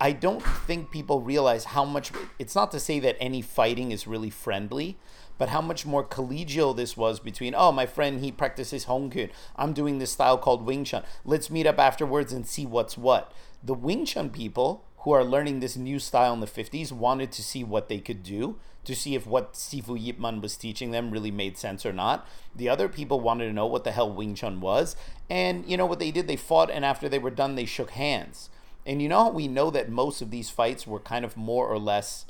I don't think people realize how much it's not to say that any fighting is really friendly, but how much more collegial this was between, oh, my friend, he practices Hung Kuen. I'm doing this style called Wing Chun. Let's meet up afterwards and see what's what. The Wing Chun people who are learning this new style in the 50s wanted to see what they could do, to see if what Sifu Yip Man was teaching them really made sense or not. The other people wanted to know what the hell Wing Chun was. And you know what they did? They fought, and after they were done, they shook hands. And you know we know that most of these fights were kind of more or less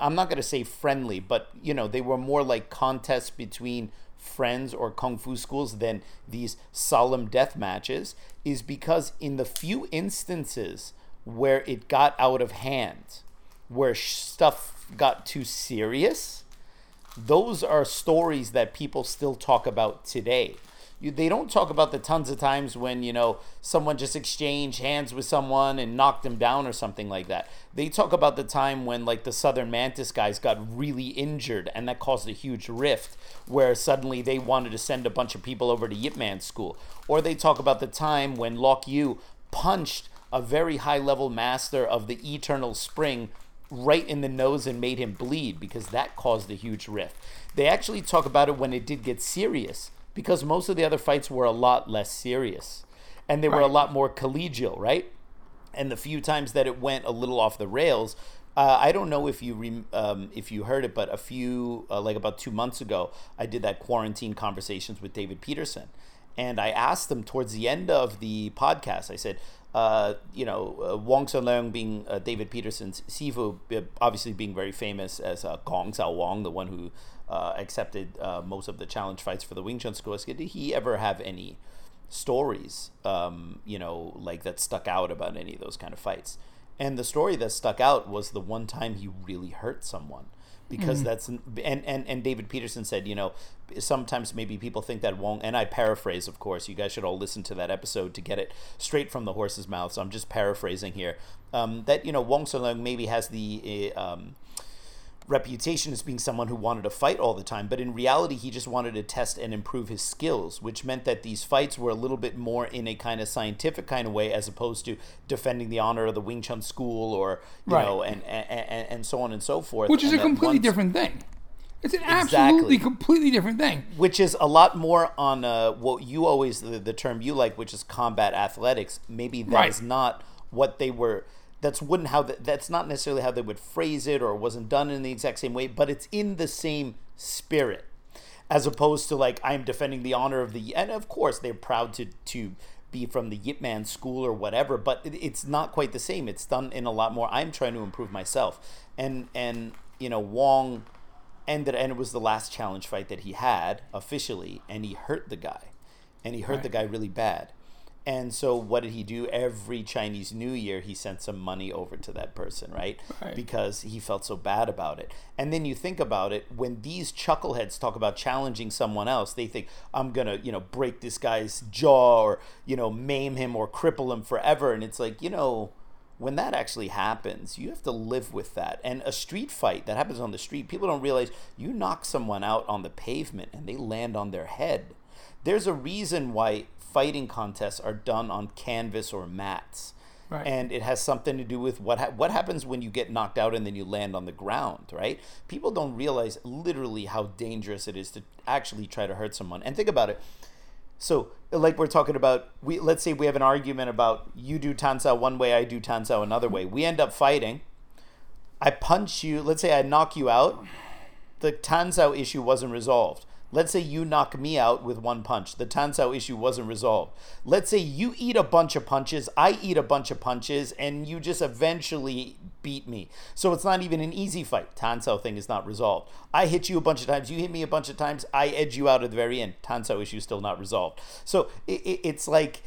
I'm not going to say friendly, but you know, they were more like contests between friends or kung fu schools than these solemn death matches is because in the few instances where it got out of hand, where stuff got too serious, those are stories that people still talk about today. You, they don't talk about the tons of times when you know someone just exchanged hands with someone and knocked them down or something like that. They talk about the time when like the Southern Mantis guys got really injured and that caused a huge rift where suddenly they wanted to send a bunch of people over to Yip Man school. Or they talk about the time when Lok Yu punched a very high level master of the Eternal Spring right in the nose and made him bleed because that caused a huge rift. They actually talk about it when it did get serious because most of the other fights were a lot less serious and they were a lot more collegial, right? And the few times that it went a little off the rails, uh, I don't know if you rem- um, if you heard it, but a few uh, like about two months ago, I did that quarantine conversations with David Peterson, and I asked him towards the end of the podcast. I said, uh, you know, uh, Wong Shun Leung being uh, David Peterson's sifu, uh, obviously being very famous as uh, Gong Sao Wong, the one who uh, accepted most of the challenge fights for the Wing Chun school. Did he ever have any stories, um, you know, like that stuck out about any of those kind of fights? And the story that stuck out was the one time he really hurt someone because that's and, and and David Peterson said, you know, sometimes maybe people think that Wong and I paraphrase, of course. You guys should all listen to that episode to get it straight from the horse's mouth. So I'm just paraphrasing here. Um, that you know, Wong Shun Leung maybe has the uh, um, reputation as being someone who wanted to fight all the time, but in reality, he just wanted to test and improve his skills, which meant that these fights were a little bit more in a kind of scientific kind of way, as opposed to defending the honor of the Wing Chun school or you Right. know, and, and and and so on and so forth. which is And a completely once- different thing. It's an Exactly. absolutely completely different thing. which is a lot more on uh, what you always the, the term you like, which is combat athletics. Maybe that is Right. not what they were that's wouldn't how the, that's not necessarily how they would phrase it or wasn't done in the exact same way but it's in the same spirit as opposed to like i'm defending the honor of the and of course they're proud to to be from the Yip Man school or whatever, but it, it's not quite the same. It's done in a lot more. I'm trying to improve myself, and and you know Wong ended, and it was the last challenge fight that he had officially, and he hurt the guy, and he hurt Right. the guy really bad. And so, what did he do? Every Chinese New Year, he sent some money over to that person, right? Right. Because he felt so bad about it. And then you think about it when these chuckleheads talk about challenging someone else, they think, I'm going to, you know, break this guy's jaw or, you know, maim him or cripple him forever. And it's like, you know, when that actually happens, you have to live with that. And a street fight that happens on the street, people don't realize you knock someone out on the pavement and they land on their head. There's a reason why fighting contests are done on canvas or mats. Right. And it has something to do with what ha- what happens when you get knocked out and then you land on the ground, right? People don't realize literally how dangerous it is to actually try to hurt someone. And think about it. So, like we're talking about, we let's say we have an argument about you do tansao one way, I do tansao another way. We end up fighting. I punch you. Let's say I knock you out. The tansao issue wasn't resolved. Let's say you knock me out with one punch. The tansao issue wasn't resolved. Let's say you eat a bunch of punches, I eat a bunch of punches, and you just eventually beat me. So it's not even an easy fight. Tansao thing is not resolved. I hit you a bunch of times, you hit me a bunch of times, I edge you out at the very end. Tansao issue still not resolved. So it, it, it's like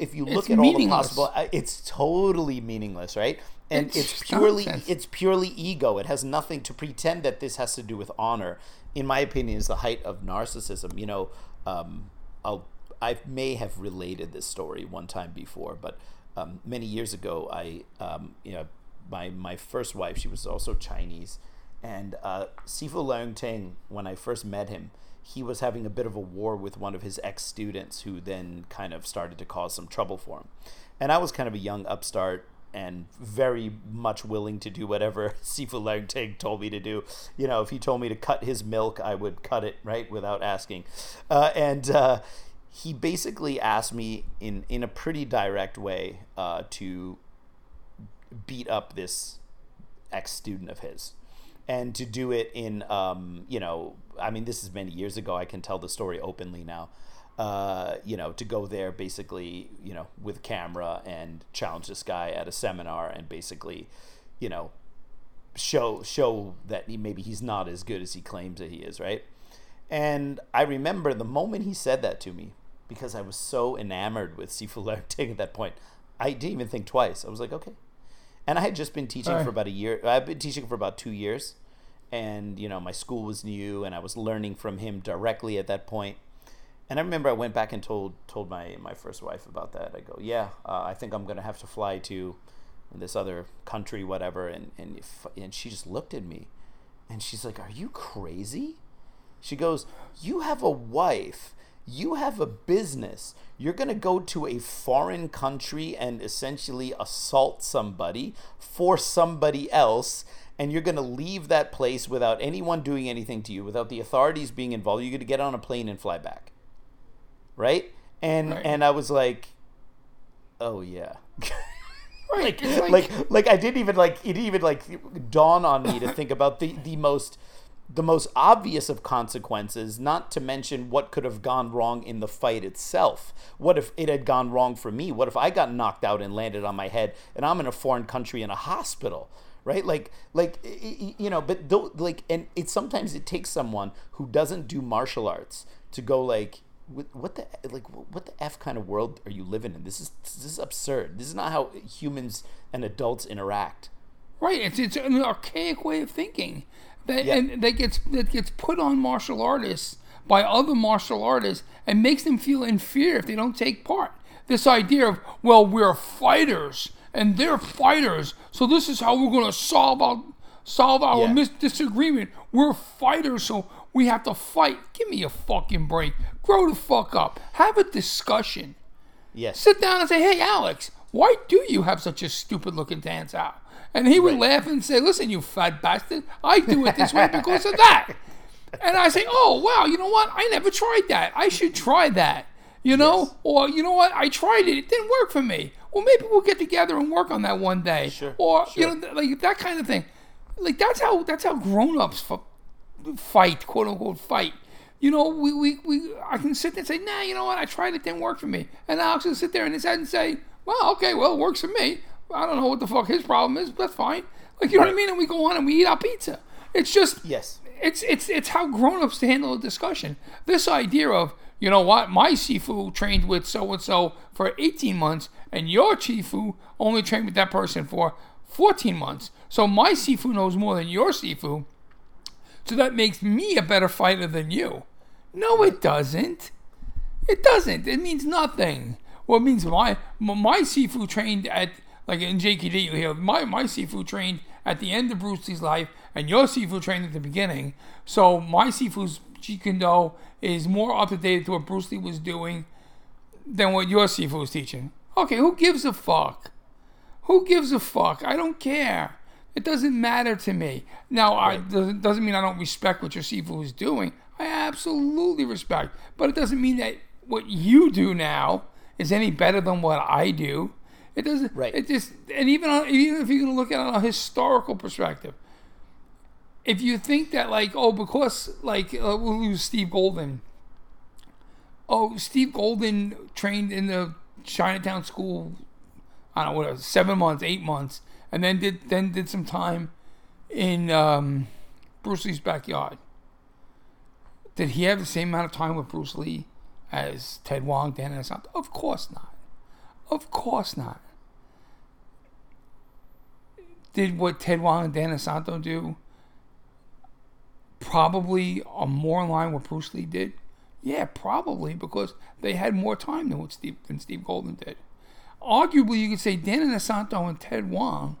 if you look It's at all the possible, it's totally meaningless, right? And It's it's, purely nonsense. it's purely ego. It has nothing to pretend that this has to do with honor. In my opinion, is the height of narcissism. You know, um, I'll I may have related this story one time before, but um, many years ago, I um, you know my my first wife, she was also Chinese, and uh, Sifu Leung Ting, when I first met him, he was having a bit of a war with one of his ex students, who then kind of started to cause some trouble for him. And I was kind of a young upstart and very much willing to do whatever Sifu Leung Ting told me to do. You know, if he told me to cut his milk, I would cut it right without asking. Uh, and uh, he basically asked me in in a pretty direct way uh, to beat up this ex student of his and to do it in um, you know i mean this is many years ago. I can tell the story openly now. Uh, you know to go there basically you know with camera and challenge this guy at a seminar and basically you know show show that he, maybe he's not as good as he claims that he is right? And i remember the moment he said that to me because i was so enamored with sifu Leung Ting at that point i didn't even think twice. I was like okay. And I had just been teaching Right. for about a year. I've been teaching for about two years, and you know my school was new, and I was learning from him directly at that point. And I remember I went back and told told my my first wife about that. I go, yeah, uh, I think I'm gonna have to fly to this other country, whatever. And and if, and she just looked at me, and she's like, "Are you crazy?" She goes, You have a wife. You have a business. You're going to go to a foreign country and essentially assault somebody for somebody else. And you're going to leave that place without anyone doing anything to you, without the authorities being involved. You're going to get on a plane and fly back. Right? And Right. and I was like, Oh yeah. Like, it's like like I didn't even like it didn't even like dawn on me to think about the the most the most obvious of consequences, not to mention what could have gone wrong in the fight itself. What if it had gone wrong for me? What if I got knocked out and landed on my head and I'm in a foreign country in a hospital? Right, like, like you know, but though, like, and it sometimes it takes someone who doesn't do martial arts to go like, what what the like, what the f kind of world are you living in? This is this is absurd. This is not how humans and adults interact. Right. It's it's an archaic way of thinking that Yeah. and that gets that gets put on martial artists by other martial artists and makes them feel inferior if they don't take part. This idea of well, we're fighters and they're fighters, so this is how we're going to solve our solve our Yeah. mis- disagreement. We're fighters, so we have to fight. Give me a fucking break. Grow the fuck up. Have a discussion Yes. sit down and say, "Hey, Alex, why do you have such a stupid looking tansao?" And he would Right. laugh and say, "Listen, you fat bastard, I do it this way because of that." And I say, "Oh, wow, you know what? I never tried that. I should try that." You know, Yes. or you know what? I tried it; it didn't work for me. Well, maybe we'll get together and work on that one day. Sure, Or sure. you know, like that kind of thing. Like that's how that's how grown-ups f- fight, quote unquote fight. You know, we, we, we I can sit there and say, nah, you know what, I tried it, didn't work for me. And Alex will sit there in his head and say, Well, okay, well, it works for me. I don't know what the fuck his problem is, but that's fine. Like you know what I mean? And we go on and we eat our pizza. It's just Yes. it's it's it's how grown-ups handle a discussion. This idea of you know what, my Sifu trained with so and so for 18 months, and your Chifu only trained with that person for 14 months. So my Sifu knows more than your Sifu. So that makes me a better fighter than you. No, it doesn't. It doesn't. It means nothing. Well, it means my my Sifu trained at like in JKD. You know, my my Sifu trained at the end of Bruce Lee's life, and your Sifu trained at the beginning. So my Sifu's Jeet is more up to date to what Bruce Lee was doing than what your Sifu was teaching. Okay, who gives a fuck? Who gives a fuck? I don't care. It doesn't matter to me. Now, I doesn't mean I don't respect what your Sifu is doing. I absolutely respect, but it doesn't mean that what you do now is any better than what I do. It doesn't. Right. It just and even on, even if you're gonna look at it on a historical perspective, if you think that like oh because like uh, we'll use Steve Golden. Oh, Steve Golden trained in the Chinatown school I don't know, whatever, seven months, eight months, and then did then did some time in um, Bruce Lee's backyard. Did he have the same amount of time with Bruce Lee as Ted Wong, Dan Inosanto? Of course not. Of course not. Did what Ted Wong and Dan Inosanto do probably are more in line with Bruce Lee did? Yeah, probably because they had more time than what Steve than Steve Golden did arguably you could say Dan Inosanto and Ted Wong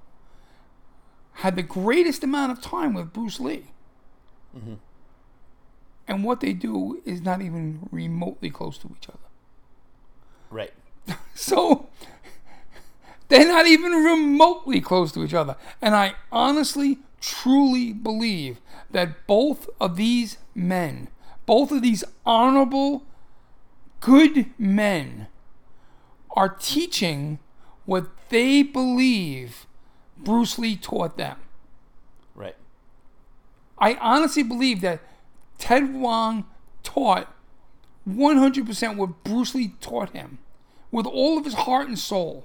had the greatest amount of time with Bruce Lee. Mm-hmm. And what they do is not even remotely close to each other. Right. So they're not even remotely close to each other. And I honestly, truly believe that both of these men, both of these honorable, good men, are teaching what they believe Bruce Lee taught them. Right. I honestly believe that Ted Wong taught 100% what Bruce Lee taught him with all of his heart and soul.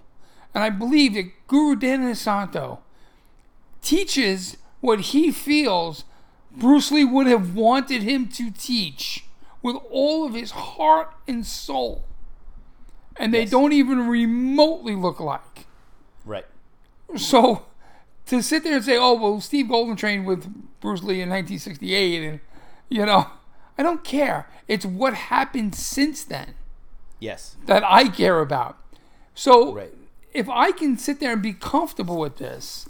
And I believe that Guru Dan Inosanto teaches what he feels Bruce Lee would have wanted him to teach with all of his heart and soul. And they Yes. don't even remotely look alike. Right. So to sit there and say, "Oh, well, Steve Golden trained with Bruce Lee in 1968," and you know, I don't care. It's what happened since then Yes. that I care about. So Right. if I can sit there and be comfortable with this,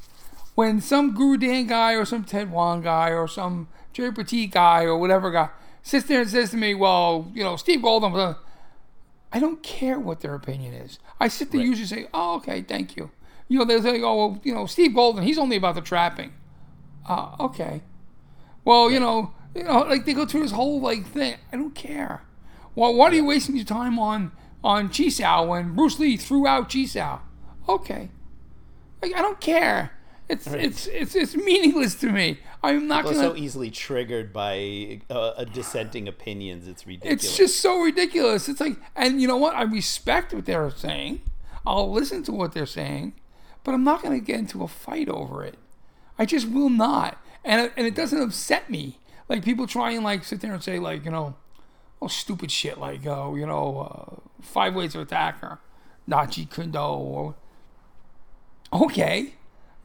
when some Guru Dan guy or some Ted Wong guy or some Jerry Poteet guy or whatever guy sits there and says to me, "Well, you know, Steve Golden," blah," I don't care what their opinion is. I sit there Right. usually say, "Oh, okay, thank you." You know, they'll say, "Oh, well, you know, Steve Golden, he's only about the trapping." Uh, okay. Well, you know, you know, like they go through this whole like thing. I don't care. Well, why are you wasting your time on on Chisao when Bruce Lee threw out Chisao? Okay. Like, I don't care. It's it's it's it's meaningless to me. I'm not gonna. so easily triggered by uh, a dissenting opinions. It's ridiculous. It's just so ridiculous. It's like, and you know what? I respect what they're saying. I'll listen to what they're saying, but I'm not going to get into a fight over it. I just will not. And it- and it doesn't upset me. Like people try and like sit there and say like you know, oh stupid shit like oh you know uh, five ways to attack her, Nachi Kundo or okay,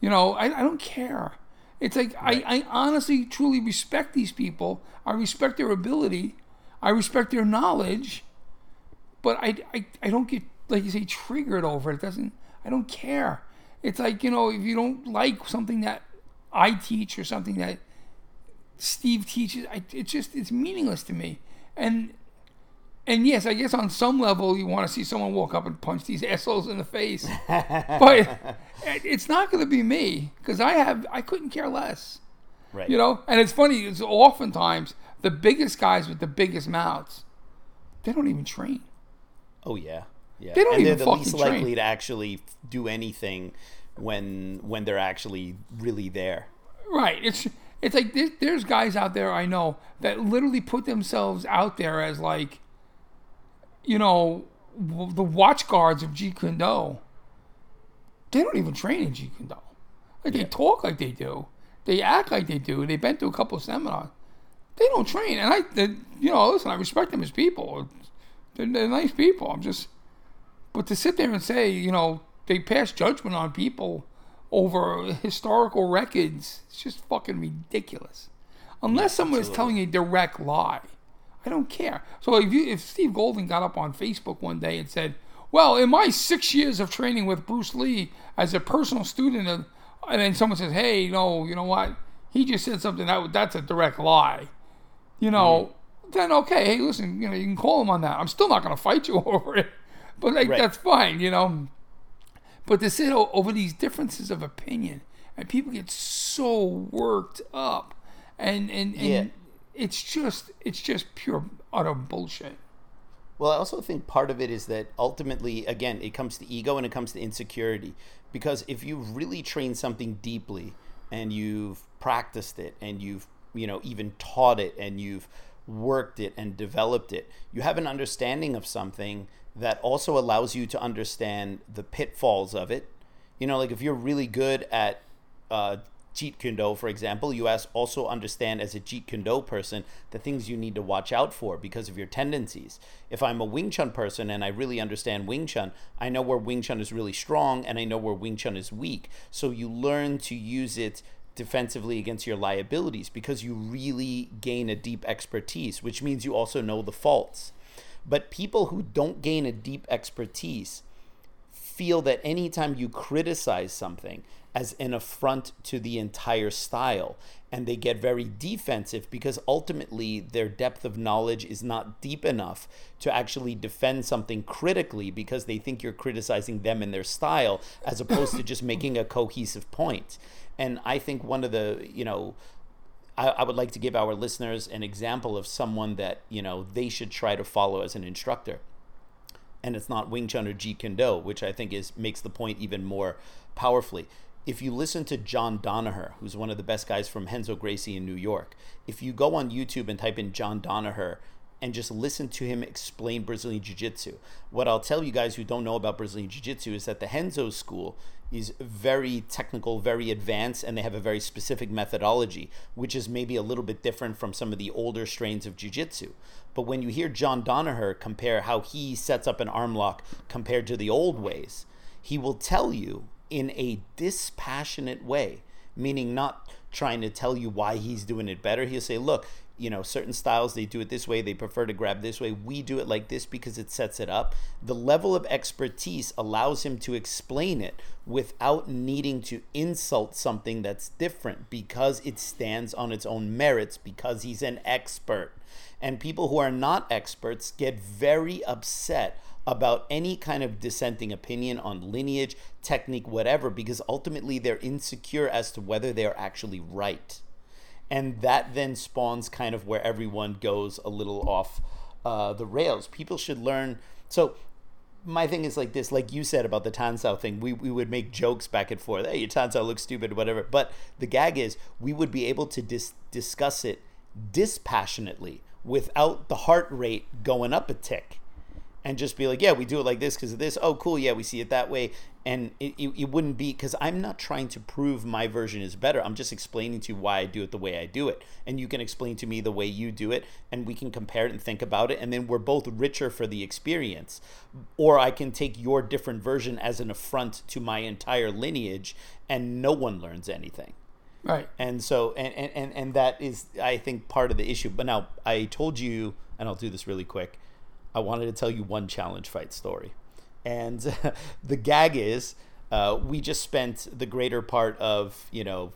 you know I, I don't care. It's like I, I honestly truly respect these people. I respect their ability. I respect their knowledge, but I, I, I don't get like you say triggered over it. It doesn't I don't care. It's like you know if you don't like something that I teach or something that Steve teaches, I, it's just it's meaningless to me. And and yes, I guess on some level you want to see someone walk up and punch these assholes in the face, but it's not going to be me because I have I couldn't care less. right. You know, and it's funny. It's oftentimes the biggest guys with the biggest mouths, they don't even train. Oh yeah. Yeah. They don't and even they're the least train. likely to actually do anything when when they're actually really there. Right. It's it's like there's guys out there I know that literally put themselves out there as like, you know, w- the watch guards of Jeet Kune Do. They don't even train in Jeet Kune Do. Like they talk like they do, they act like they do. They've been to a couple of seminars. They don't train, and I, they, you know, listen, I respect them as people. They're, they're nice people. I'm just, but to sit there and say, you know, they pass judgment on people over historical records, it's just fucking ridiculous. Unless someone is telling a direct lie, I don't care. So if you, if Steve Golden got up on Facebook one day and said, "Well, in my six years of training with Bruce Lee as a personal student," of, and then someone says, "Hey, no, you know what? He just said something that that's a direct lie," you know, mm-hmm. then okay, hey, listen, you know, you can call him on that. I'm still not going to fight you over it, but like Right. that's fine, you know. But to sit over these differences of opinion, and people get so worked up, and and, and Yeah. It's just it's just pure utter bullshit. Well, I also think part of it is that ultimately, again, it comes to ego and it comes to insecurity. Because if you've really trained something deeply and you've practiced it and you've, you know, even taught it and you've worked it and developed it, you have an understanding of something that also allows you to understand the pitfalls of it. You know, like if you're really good at uh, Jeet Kune Do, for example, you also understand as a Jeet Kune Do person the things you need to watch out for because of your tendencies. If I'm a Wing Chun person and I really understand Wing Chun, I know where Wing Chun is really strong and I know where Wing Chun is weak. So you learn to use it defensively against your liabilities because you really gain a deep expertise, which means you also know the faults. But people who don't gain a deep expertise, feel that anytime you criticize something as an affront to the entire style and they get very defensive because ultimately their depth of knowledge is not deep enough to actually defend something critically because they think you're criticizing them and their style as opposed to just making a cohesive point. And i think one of the you know I, would like to give our listeners an example of someone that you know they should try to follow as an instructor and it's not Wing Chun or Jeet Kune Do, which I think is makes the point even more powerfully. If you listen to John Danaher, who's one of the best guys from Renzo Gracie in New York, if you go on YouTube and type in John Danaher and just listen to him explain Brazilian Jiu Jitsu, what I'll tell you guys who don't know about Brazilian Jiu Jitsu is that the Henzo school is very technical, very advanced, and they have a very specific methodology, which is maybe a little bit different from some of the older strains of Jiu Jitsu. But when you hear John Danaher compare how he sets up an arm lock compared to the old ways, he will tell you in a dispassionate way, meaning not trying to tell you why he's doing it better. He'll say, look, you know, certain styles, they do it this way, they prefer to grab this way. We do it like this because it sets it up. The level of expertise allows him to explain it without needing to insult something that's different because it stands on its own merits, because he's an expert. And people who are not experts get very upset about any kind of dissenting opinion on lineage, technique, whatever, because ultimately they're insecure as to whether they're actually right. And that then spawns kind of where everyone goes a little off uh, the rails. People should learn. So, my thing is like this, like you said about the Tansao thing, we, we would make jokes back and forth. Hey, your Tansao looks stupid, whatever. But the gag is, we would be able to dis- discuss it dispassionately without the heart rate going up a tick and just be like, yeah, we do it like this because of this. Oh, cool. Yeah, we see it that way. And it, it, it wouldn't be because I'm not trying to prove my version is better. I'm just explaining to you why I do it the way I do it. And you can explain to me the way you do it. And we can compare it and think about it. And then we're both richer for the experience. Or I can take your different version as an affront to my entire lineage and no one learns anything Right. and so and, and and and that is i think part of the issue but now i told you and i'll do this really quick i wanted to tell you one challenge fight story and the gag is uh, we just spent the greater part of you know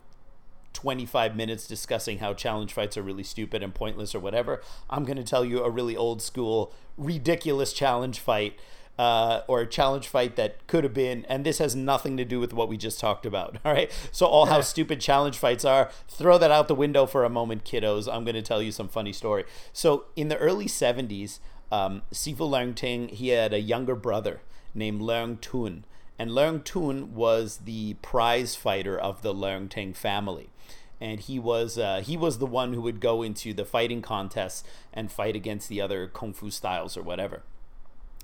25 minutes discussing how challenge fights are really stupid and pointless or whatever i'm going to tell you a really old school ridiculous challenge fight uh, or a challenge fight that could have been, and this has nothing to do with what we just talked about. All right. So, all how stupid challenge fights are, throw that out the window for a moment, kiddos. I'm going to tell you some funny story. So, in the early 70s, um, Sifu Leung Ting, he had a younger brother, named Leung Tun. And Leung Tun was the prize fighter of the Leung Ting family. And he was uh, he was the one who would go into the fighting contests and fight against the other kung fu styles or whatever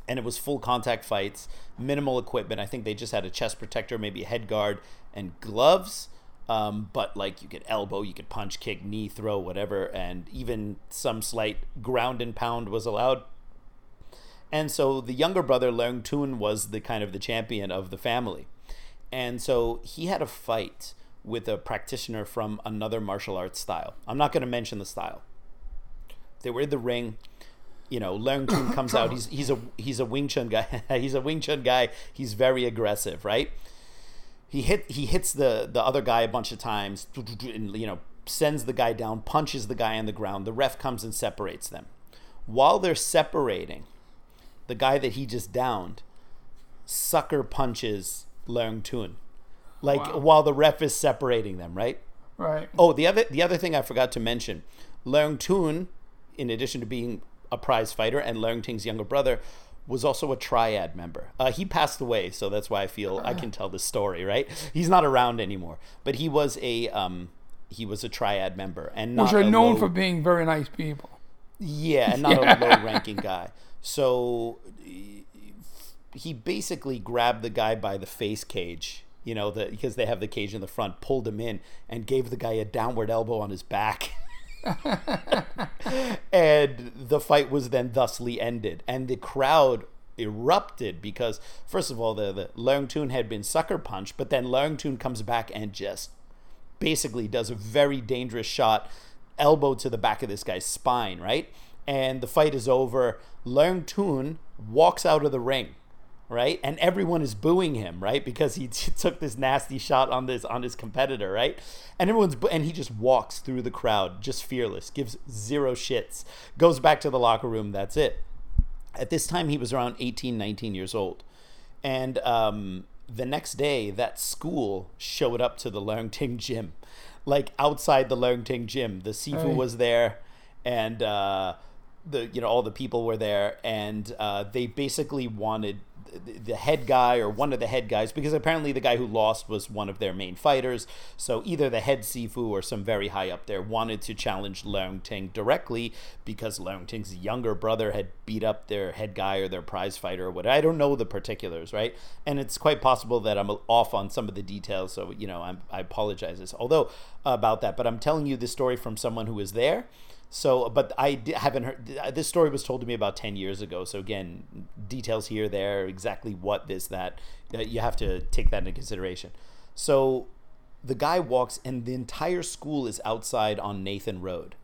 and it was full contact fights, minimal equipment. I think they just had a chest protector, maybe a head guard, and gloves. Um, but like you could elbow, you could punch, kick, knee, throw, whatever, and even some slight ground and pound was allowed. And so the younger brother, Leung Tun, was the kind of the champion of the family. And so he had a fight with a practitioner from another martial arts style. I'm not going to mention the style. They were in the ring you know, Leung Tun comes out. He's he's a he's a Wing Chun guy. he's a Wing Chun guy. He's very aggressive, right? He hit he hits the the other guy a bunch of times, and you know sends the guy down, punches the guy on the ground. The ref comes and separates them. While they're separating, the guy that he just downed sucker punches Leung Tun, like Wow. while the ref is separating them, right? Right. Oh, the other the other thing I forgot to mention, Leung Tun, in addition to being a prize fighter and Leung Ting's younger brother, was also a triad member. Uh, he passed away, so that's why I feel I can tell this story. Right? He's not around anymore, but he was a um, he was a triad member and not Which are known low- for being very nice people. yeah, and not a low ranking guy. So he basically grabbed the guy by the face cage, you know, the, because they have the cage in the front, pulled him in, and gave the guy a downward elbow on his back. and the fight was then thusly ended. And the crowd erupted because, first of all, the, the Leung Tun had been sucker punched, but then Leung Tun comes back and just basically does a very dangerous shot, elbow to the back of this guy's spine, right? And the fight is over. Leung Tun walks out of the ring, right? And everyone is booing him, right? Because he t- took this nasty shot on this on his competitor, right? And everyone's and he just walks through the crowd, just fearless, gives zero shits, goes back to the locker room. That's it. At this time, he was around 18, 19 years old. And um, the next day, that school showed up to the Leung Ting gym. Like outside the Leung Ting gym, the Sifu Right. was there, and uh, the you know all the people were there, and uh, they basically wanted the- head guy or one of the head guys because apparently the guy who lost was one of their main fighters. So either the head Sifu or some very high up there wanted to challenge Leung Ting directly because Leung Ting's younger brother had beat up their head guy or their prize fighter or whatever. I don't know the particulars, right? And it's quite possible that I'm off on some of the details. So you know, I'm, I apologize. Although about that, but I'm telling you this story from someone who was there. So, but I haven't heard. This story was told to me about ten years ago. So again, details here, there, exactly what this, that. You have to take that into consideration. So, the guy walks, and the entire school is outside on Nathan Road,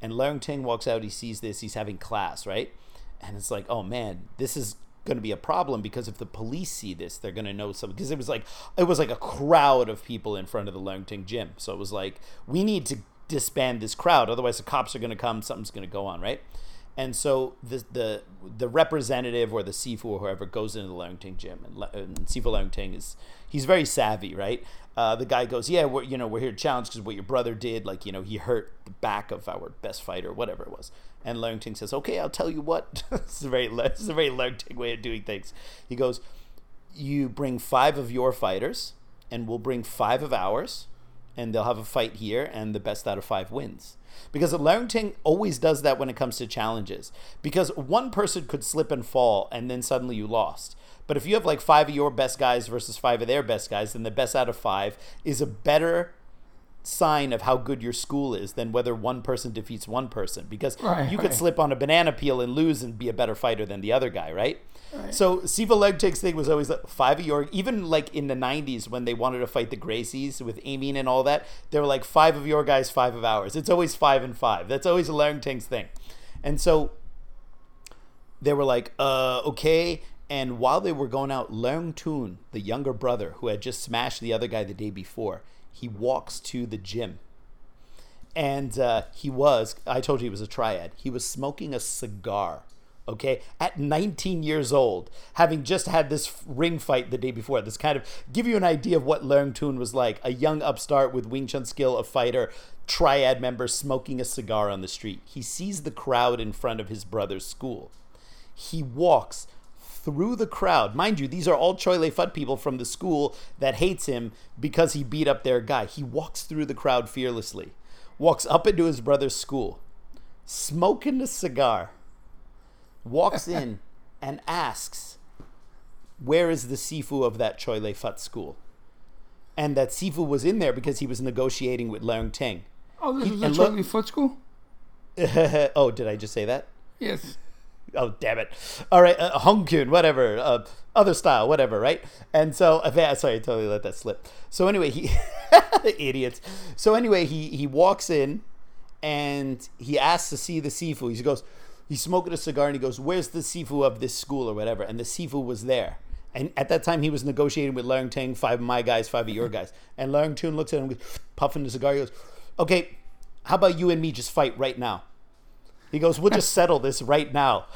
and Leung Ting walks out. He sees this. He's having class, right? And it's like, oh man, this is going to be a problem because if the police see this, they're going to know something. Because it was like it was like a crowd of people in front of the Leung Ting gym. So it was like we need to disband this crowd, otherwise the cops are going to come. Something's going to go on, right? And so the the the representative or the Sifu or whoever goes into the Leung gym, and, Le- and Sifu Leung is he's very savvy, right? Uh, the guy goes, yeah, we're you know we're here to challenge because what your brother did, like you know he hurt the back of our best fighter, whatever it was. And Leung says, okay, I'll tell you what. this is a very this is a very Leung way of doing things. He goes, you bring five of your fighters, and we'll bring five of ours, and they'll have a fight here, and the best out of five wins. Because Ting always does that when it comes to challenges. Because one person could slip and fall, and then suddenly you lost. But if you have like five of your best guys versus five of their best guys, then the best out of five is a better sign of how good your school is than whether one person defeats one person. Because Right, you could right. slip on a banana peel and lose and be a better fighter than the other guy, right? So Sifu Legtig's thing was always like five of your even like in the '90s when they wanted to fight the Gracies with Emin and all that, they were like five of your guys, five of ours. It's always five and five. That's always Leung Ting's thing, and so they were like, uh, okay. And while they were going out, Leung Tun, the younger brother who had just smashed the other guy the day before, he walks to the gym. And uh, he was, I told you he was a triad. He was smoking a cigar, okay, at 19 years old, having just had this ring fight the day before. This kind of give you an idea of what Leung Tun was like a young upstart with Wing Chun skill, a fighter, triad member smoking a cigar on the street. He sees the crowd in front of his brother's school he walks through the crowd. Mind you, these are all Choi Lei Fut people from the school that hates him because he beat up their guy. He walks through the crowd fearlessly, walks up into his brother's school, smoking a cigar, walks in and asks, Where is the Sifu of that Choi Lei Fut school? And that Sifu was in there because he was negotiating with Leung Ting. Oh, this He- was a and look- Charlie Foot School? oh, did I just say that? Yes. Oh, damn it. All right, uh, Hung Kuen, whatever, uh, other style, whatever, right? And so, uh, sorry, I totally let that slip. So anyway, he, idiots. So anyway, he, he walks in and he asks to see the Sifu. He goes, he's smoking a cigar and he goes, where's the Sifu of this school or whatever? And the Sifu was there. And at that time, he was negotiating with Leung Ting, five of my guys, five of your guys. And Leung Tun looks at him, puffing the cigar. He goes, okay, how about you and me just fight right now? He goes, "We'll just settle this right now."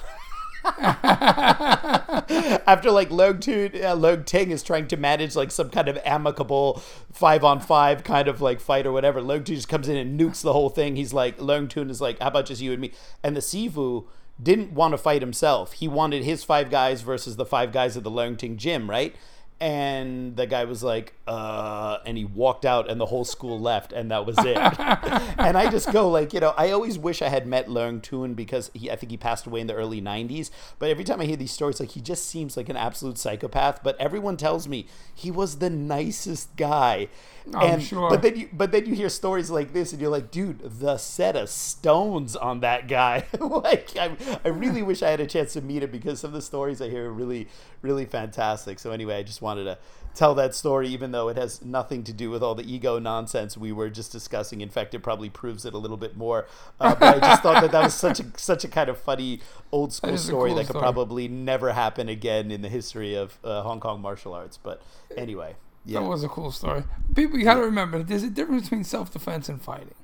After like Tu, uh, Ting is trying to manage like some kind of amicable five on five kind of like fight or whatever, Leung Tu just comes in and nukes the whole thing. He's like, Leung Tun is like, "How about just you and me?" And the Sifu didn't want to fight himself. He wanted his five guys versus the five guys at the Leung Ting gym, right? And the guy was like, uh, and he walked out, and the whole school left, and that was it. and I just go like, you know, I always wish I had met Leung Tun because he, I think he passed away in the early '90s. But every time I hear these stories, like he just seems like an absolute psychopath. But everyone tells me he was the nicest guy. I'm and sure. but then you but then you hear stories like this, and you're like, dude, the set of stones on that guy. like, I, I really wish I had a chance to meet him because some of the stories I hear are really, really fantastic. So anyway, I just wanted to tell that story, even though it has nothing to do with all the ego nonsense we were just discussing. In fact, it probably proves it a little bit more. Uh, but I just thought that that was such a such a kind of funny old school a story cool that could story. probably never happen again in the history of uh, Hong Kong martial arts. But anyway, yeah, That was a cool story. People, you got to remember there's a difference between self defense and fighting.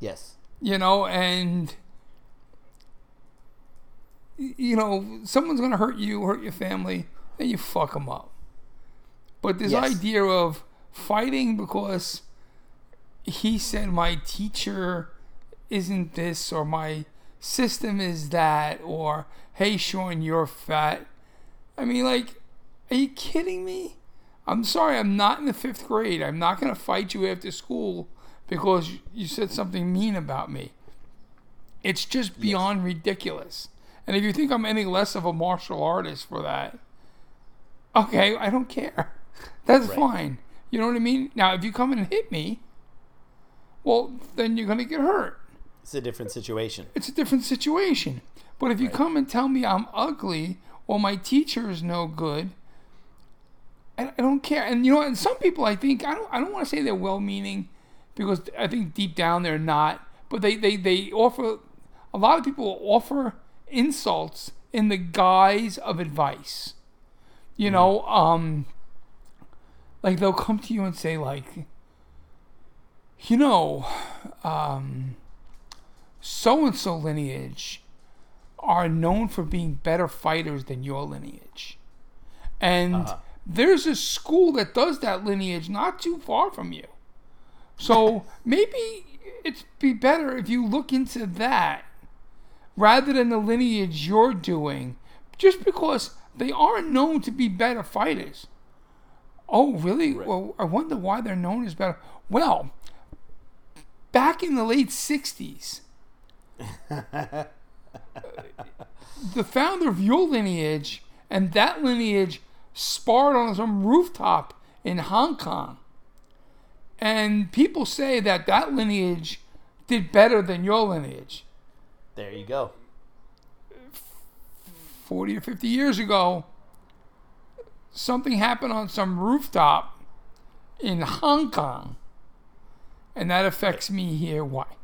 yes, You know, and you know, someone's gonna hurt you, hurt your family, and you fuck them up. But this Yes. idea of fighting because he said my teacher isn't this or my system is that or hey Sean you're fat. I mean like are you kidding me? I'm sorry, I'm not in the fifth grade. I'm not gonna fight you after school because you said something mean about me. It's just beyond ridiculous. And if you think I'm any less of a martial artist for that, okay, I don't care. That's Right. fine. You know what I mean? Now, if you come in and hit me, well, then you're going to get hurt. it's a different situation. It's a different situation. But if you come and tell me I'm ugly or my teacher is no good, I, I don't care. And you know, and some people I think I don't I don't want to say they're well-meaning because I think deep down they're not. But they they they offer a lot of people offer insults in the guise of advice. You know, um, like they'll come to you and say like, you know, um, so and so lineage are known for being better fighters than your lineage. And there's a school that does that lineage not too far from you. So maybe it'd be better if you look into that rather than the lineage you're doing, just because they aren't known to be better fighters. Oh, really? Well, I wonder why they're known as better. Well, back in the late 60s, the founder of your lineage and that lineage sparred on some rooftop in Hong Kong. And people say that that lineage did better than your lineage. There you go. 40 or 50 years ago, something happened on some rooftop in Hong Kong. And that affects me here. Why?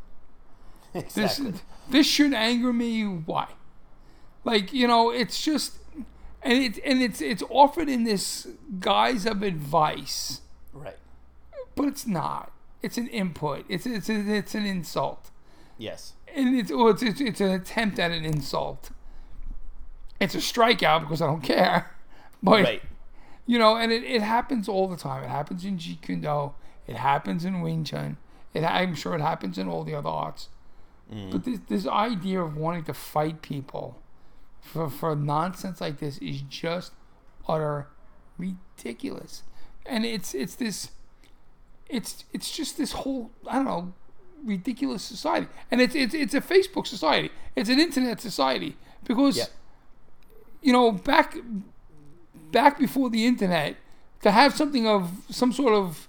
Exactly. This this should anger me. Why? Like you know, it's just, and it's and it's it's offered in this guise of advice, right. but it's not. It's an input. It's it's it's an insult, Yes. and it's well, it's, it's it's an attempt at an insult. It's a strikeout because I don't care, but Right. You know, and it, it happens all the time. It happens in Jeet Kune Do. It happens in Wing Chun. It, I'm sure it happens in all the other arts. Mm. But this, this idea of wanting to fight people for for nonsense like this is just utter ridiculous, and it's it's this, it's it's just this whole I don't know ridiculous society, and it's it's it's a Facebook society, it's an internet society because Yeah. you know back back before the internet to have something of some sort of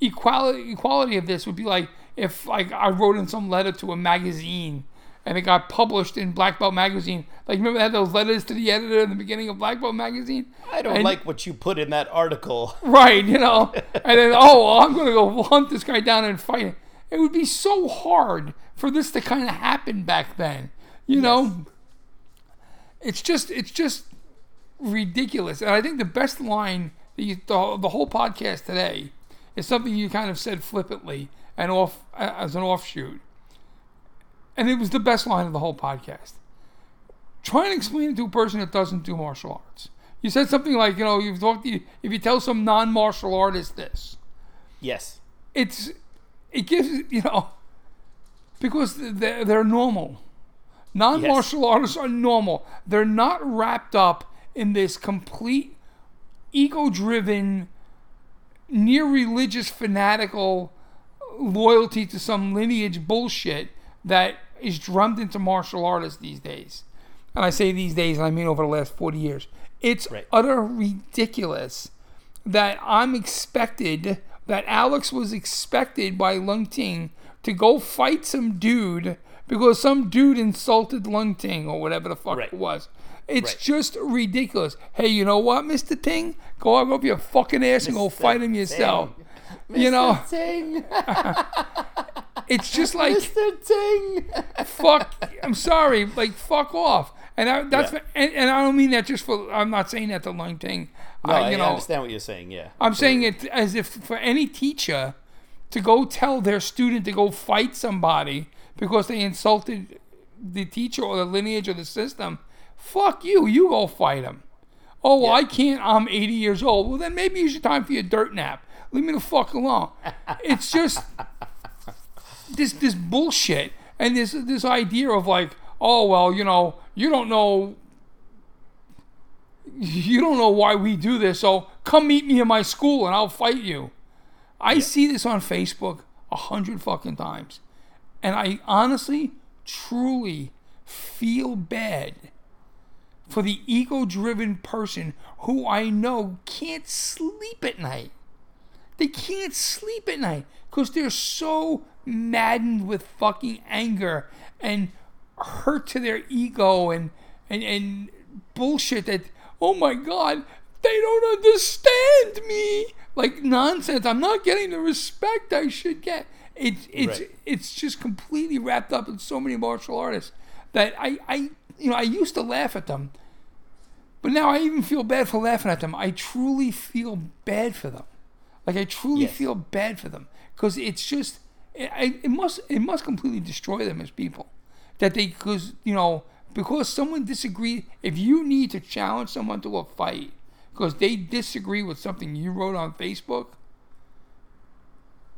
equality equality of this would be like if like I wrote in some letter to a magazine and it got published in Black Belt magazine. Like remember they had those letters to the editor in the beginning of Black Belt magazine? I don't And- like what you put in that article. Right, you know. and then oh well, I'm gonna go hunt this guy down and fight him. It would be so hard for this to kind of happen back then. You know? It's just it's just ridiculous. And I think the best line that you, the, the whole podcast today is something you kind of said flippantly and off as an offshoot. And it was the best line of the whole podcast. Try and explain it to a person that doesn't do martial arts. You said something like, you know, you've talked to if you tell some non-martial artist this, Yes. it's it gives you know because they're, they're normal non-martial artists are normal they're not wrapped up in this complete ego-driven near religious fanatical loyalty to some lineage bullshit that is drummed into martial artists these days and i say these days and i mean over the last 40 years it's Right. utter ridiculous that I'm expected, that Alex was expected by Leung Ting to go fight some dude because some dude insulted Leung Ting or whatever the fuck Right. it was. It's Right. just ridiculous. Hey, you know what, Mr. Ting? Go out up your fucking ass and go fight him yourself. You Mr. know, Ting. it's just like Mr. Ting. fuck. I'm sorry, like fuck off. And I, that's Yeah. and, and I don't mean that just for. I'm not saying that to Leung Ting. No, I, I, you know, understand what you're saying. Yeah. I'm saying it as if for any teacher to go tell their student to go fight somebody because they insulted the teacher or the lineage or the system, fuck you, you go fight him. Oh, well, I can't, I'm 80 years old. Well, then maybe it's your time for your dirt nap. Leave me the fuck alone. It's just this this bullshit and this this idea of like, oh well, you know, you don't know you don't know why we do this, so come meet me in my school and I'll fight you. I see this on Facebook a hundred fucking times. And I honestly, truly feel bad for the ego driven person who I know can't sleep at night. They can't sleep at night because they're so maddened with fucking anger and hurt to their ego and, and, and bullshit that, oh my God, they don't understand me. Like nonsense. I'm not getting the respect I should get. It's it's Right. it's just completely wrapped up in so many martial artists that I, I you know I used to laugh at them, but now I even feel bad for laughing at them. I truly feel bad for them. Like I truly Yes. feel bad for them because it's just it, I, it must it must completely destroy them as people that they because you know because someone disagree if you need to challenge someone to a fight because they disagree with something you wrote on Facebook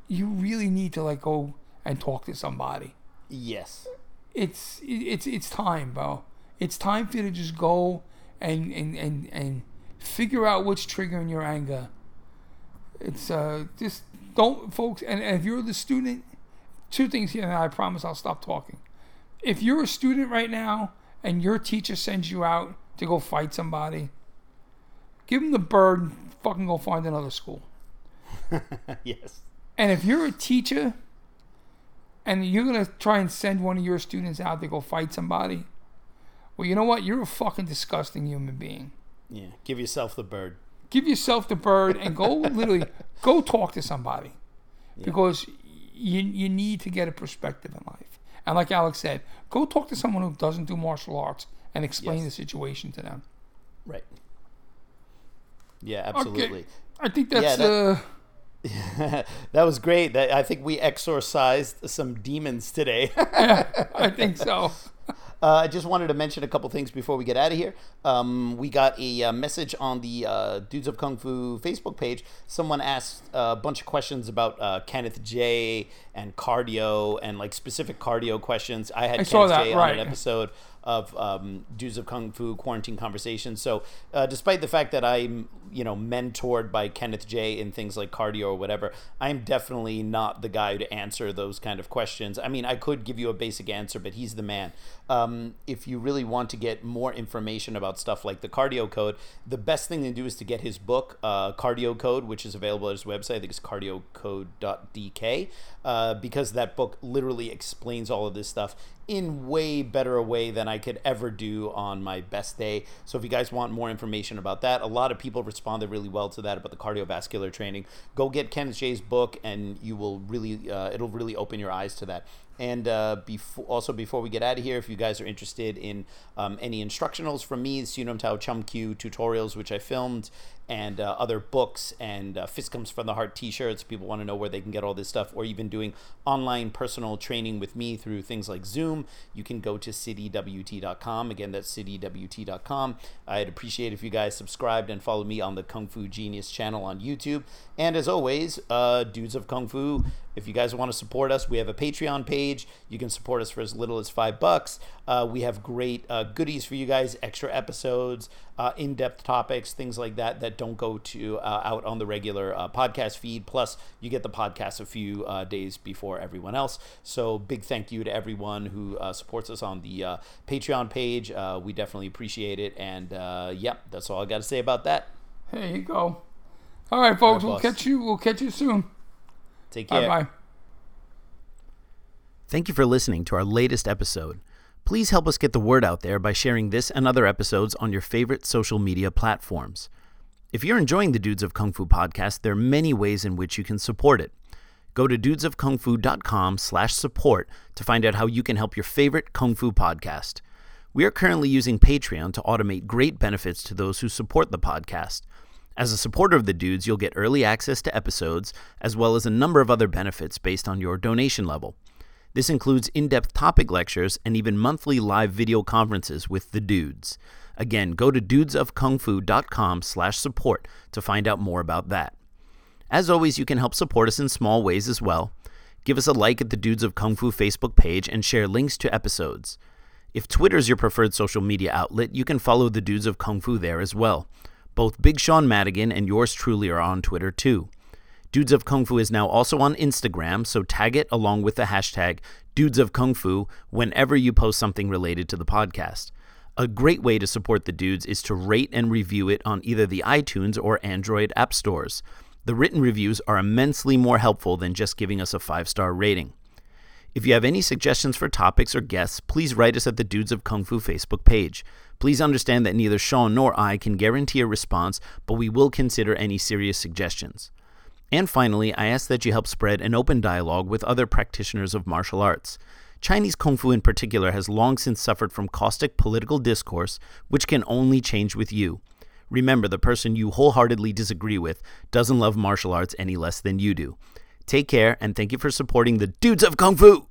you really need to like go and talk to somebody Yes. it's it's it's time, bro. It's time for you to just go and and and and figure out what's triggering your anger. It's uh just don't folks and, and if you're the student, two things here and I promise I'll stop talking. If you're a student right now and your teacher sends you out to go fight somebody, give them the bird and fucking go find another school. yes. And if you're a teacher and you're going to try and send one of your students out to go fight somebody, well, you know what? You're a fucking disgusting human being. Yeah. Give yourself the bird. Give yourself the bird and go literally go talk to somebody because you, you need to get a perspective in life. And like Alex said, go talk to someone who doesn't do martial arts and explain Yes. the situation to them. Right. Yeah, absolutely. Okay. I think that's that- uh, that was great. That I think we exorcised some demons today. I think so. Uh, I just wanted to mention a couple things before we get out of here. Um, we got a uh, message on the uh, Dudes of Kung Fu Facebook page. Someone asked a bunch of questions about uh, Kenneth Jay and cardio and like specific cardio questions. I had I Kenneth saw that, J on an episode of um, Dudes of Kung Fu Quarantine Conversations. So, uh, despite the fact that I'm, you know, mentored by Kenneth Jay in things like cardio or whatever, I'm definitely not the guy to answer those kind of questions. I mean, I could give you a basic answer, but he's the man. Um, if you really want to get more information about stuff like the cardio code, the best thing to do is to get his book, uh, Cardio Code, which is available at his website. I think it's cardiocode.dk, uh, because that book literally explains all of this stuff in way better a way than I could ever do on my best day. So if you guys want more information about that, a lot of people responded really well to that about the cardiovascular training. Go get Kenneth Jay's book, and you will really, uh, it'll really open your eyes to that. And uh, before, also before we get out of here, if you guys are interested in um, any instructionals from me, the Siu Nim Tao Chum Kiu tutorials, which I filmed, and uh, other books and uh, Fist Comes from the Heart t-shirts, people want to know where they can get all this stuff, or even doing online personal training with me through things like Zoom, you can go to citywt.com. Again, that's citywt.com. I'd appreciate if you guys subscribed and follow me on the Kung Fu Genius channel on YouTube. And as always, uh, Dudes of Kung Fu, if you guys want to support us, we have a Patreon page. You can support us for as little as five bucks. Uh, we have great uh, goodies for you guys, extra episodes, uh, in-depth topics, things like that that don't go to uh, out on the regular uh, podcast feed. Plus, you get the podcast a few uh, days before everyone else. So, big thank you to everyone who supports us on the Patreon page. we definitely appreciate it. And yep, that's all I got to say about that. There you go. All right, folks. All we'll boss. catch you. We'll catch you soon. Take care. Bye bye. Thank you for listening to our latest episode. Please help us get the word out there by sharing this and other episodes on your favorite social media platforms. If you're enjoying the Dudes of Kung Fu podcast, there are many ways in which you can support it. Go to dudesofkungfu.com slash support to find out how you can help your favorite Kung Fu podcast. We are currently using Patreon to automate great benefits to those who support the podcast. As a supporter of the Dudes, you'll get early access to episodes, as well as a number of other benefits based on your donation level. This includes in depth topic lectures and even monthly live video conferences with the dudes. Again, go to dudesofkungfu.com slash support to find out more about that. As always, you can help support us in small ways as well. Give us a like at the Dudes of Kung Fu Facebook page and share links to episodes. If Twitter is your preferred social media outlet, you can follow the Dudes of Kung Fu there as well. Both Big Sean Madigan and yours truly are on Twitter too. Dudes of Kung Fu is now also on Instagram, so tag it along with the hashtag Dudes of Kung Fu whenever you post something related to the podcast. A great way to support the dudes is to rate and review it on either the iTunes or Android app stores. The written reviews are immensely more helpful than just giving us a five star rating. If you have any suggestions for topics or guests, please write us at the Dudes of Kung Fu Facebook page. Please understand that neither Sean nor I can guarantee a response, but we will consider any serious suggestions. And finally, I ask that you help spread an open dialogue with other practitioners of martial arts. Chinese Kung Fu in particular has long since suffered from caustic political discourse, which can only change with you. Remember, the person you wholeheartedly disagree with doesn't love martial arts any less than you do. Take care, and thank you for supporting the Dudes of Kung Fu!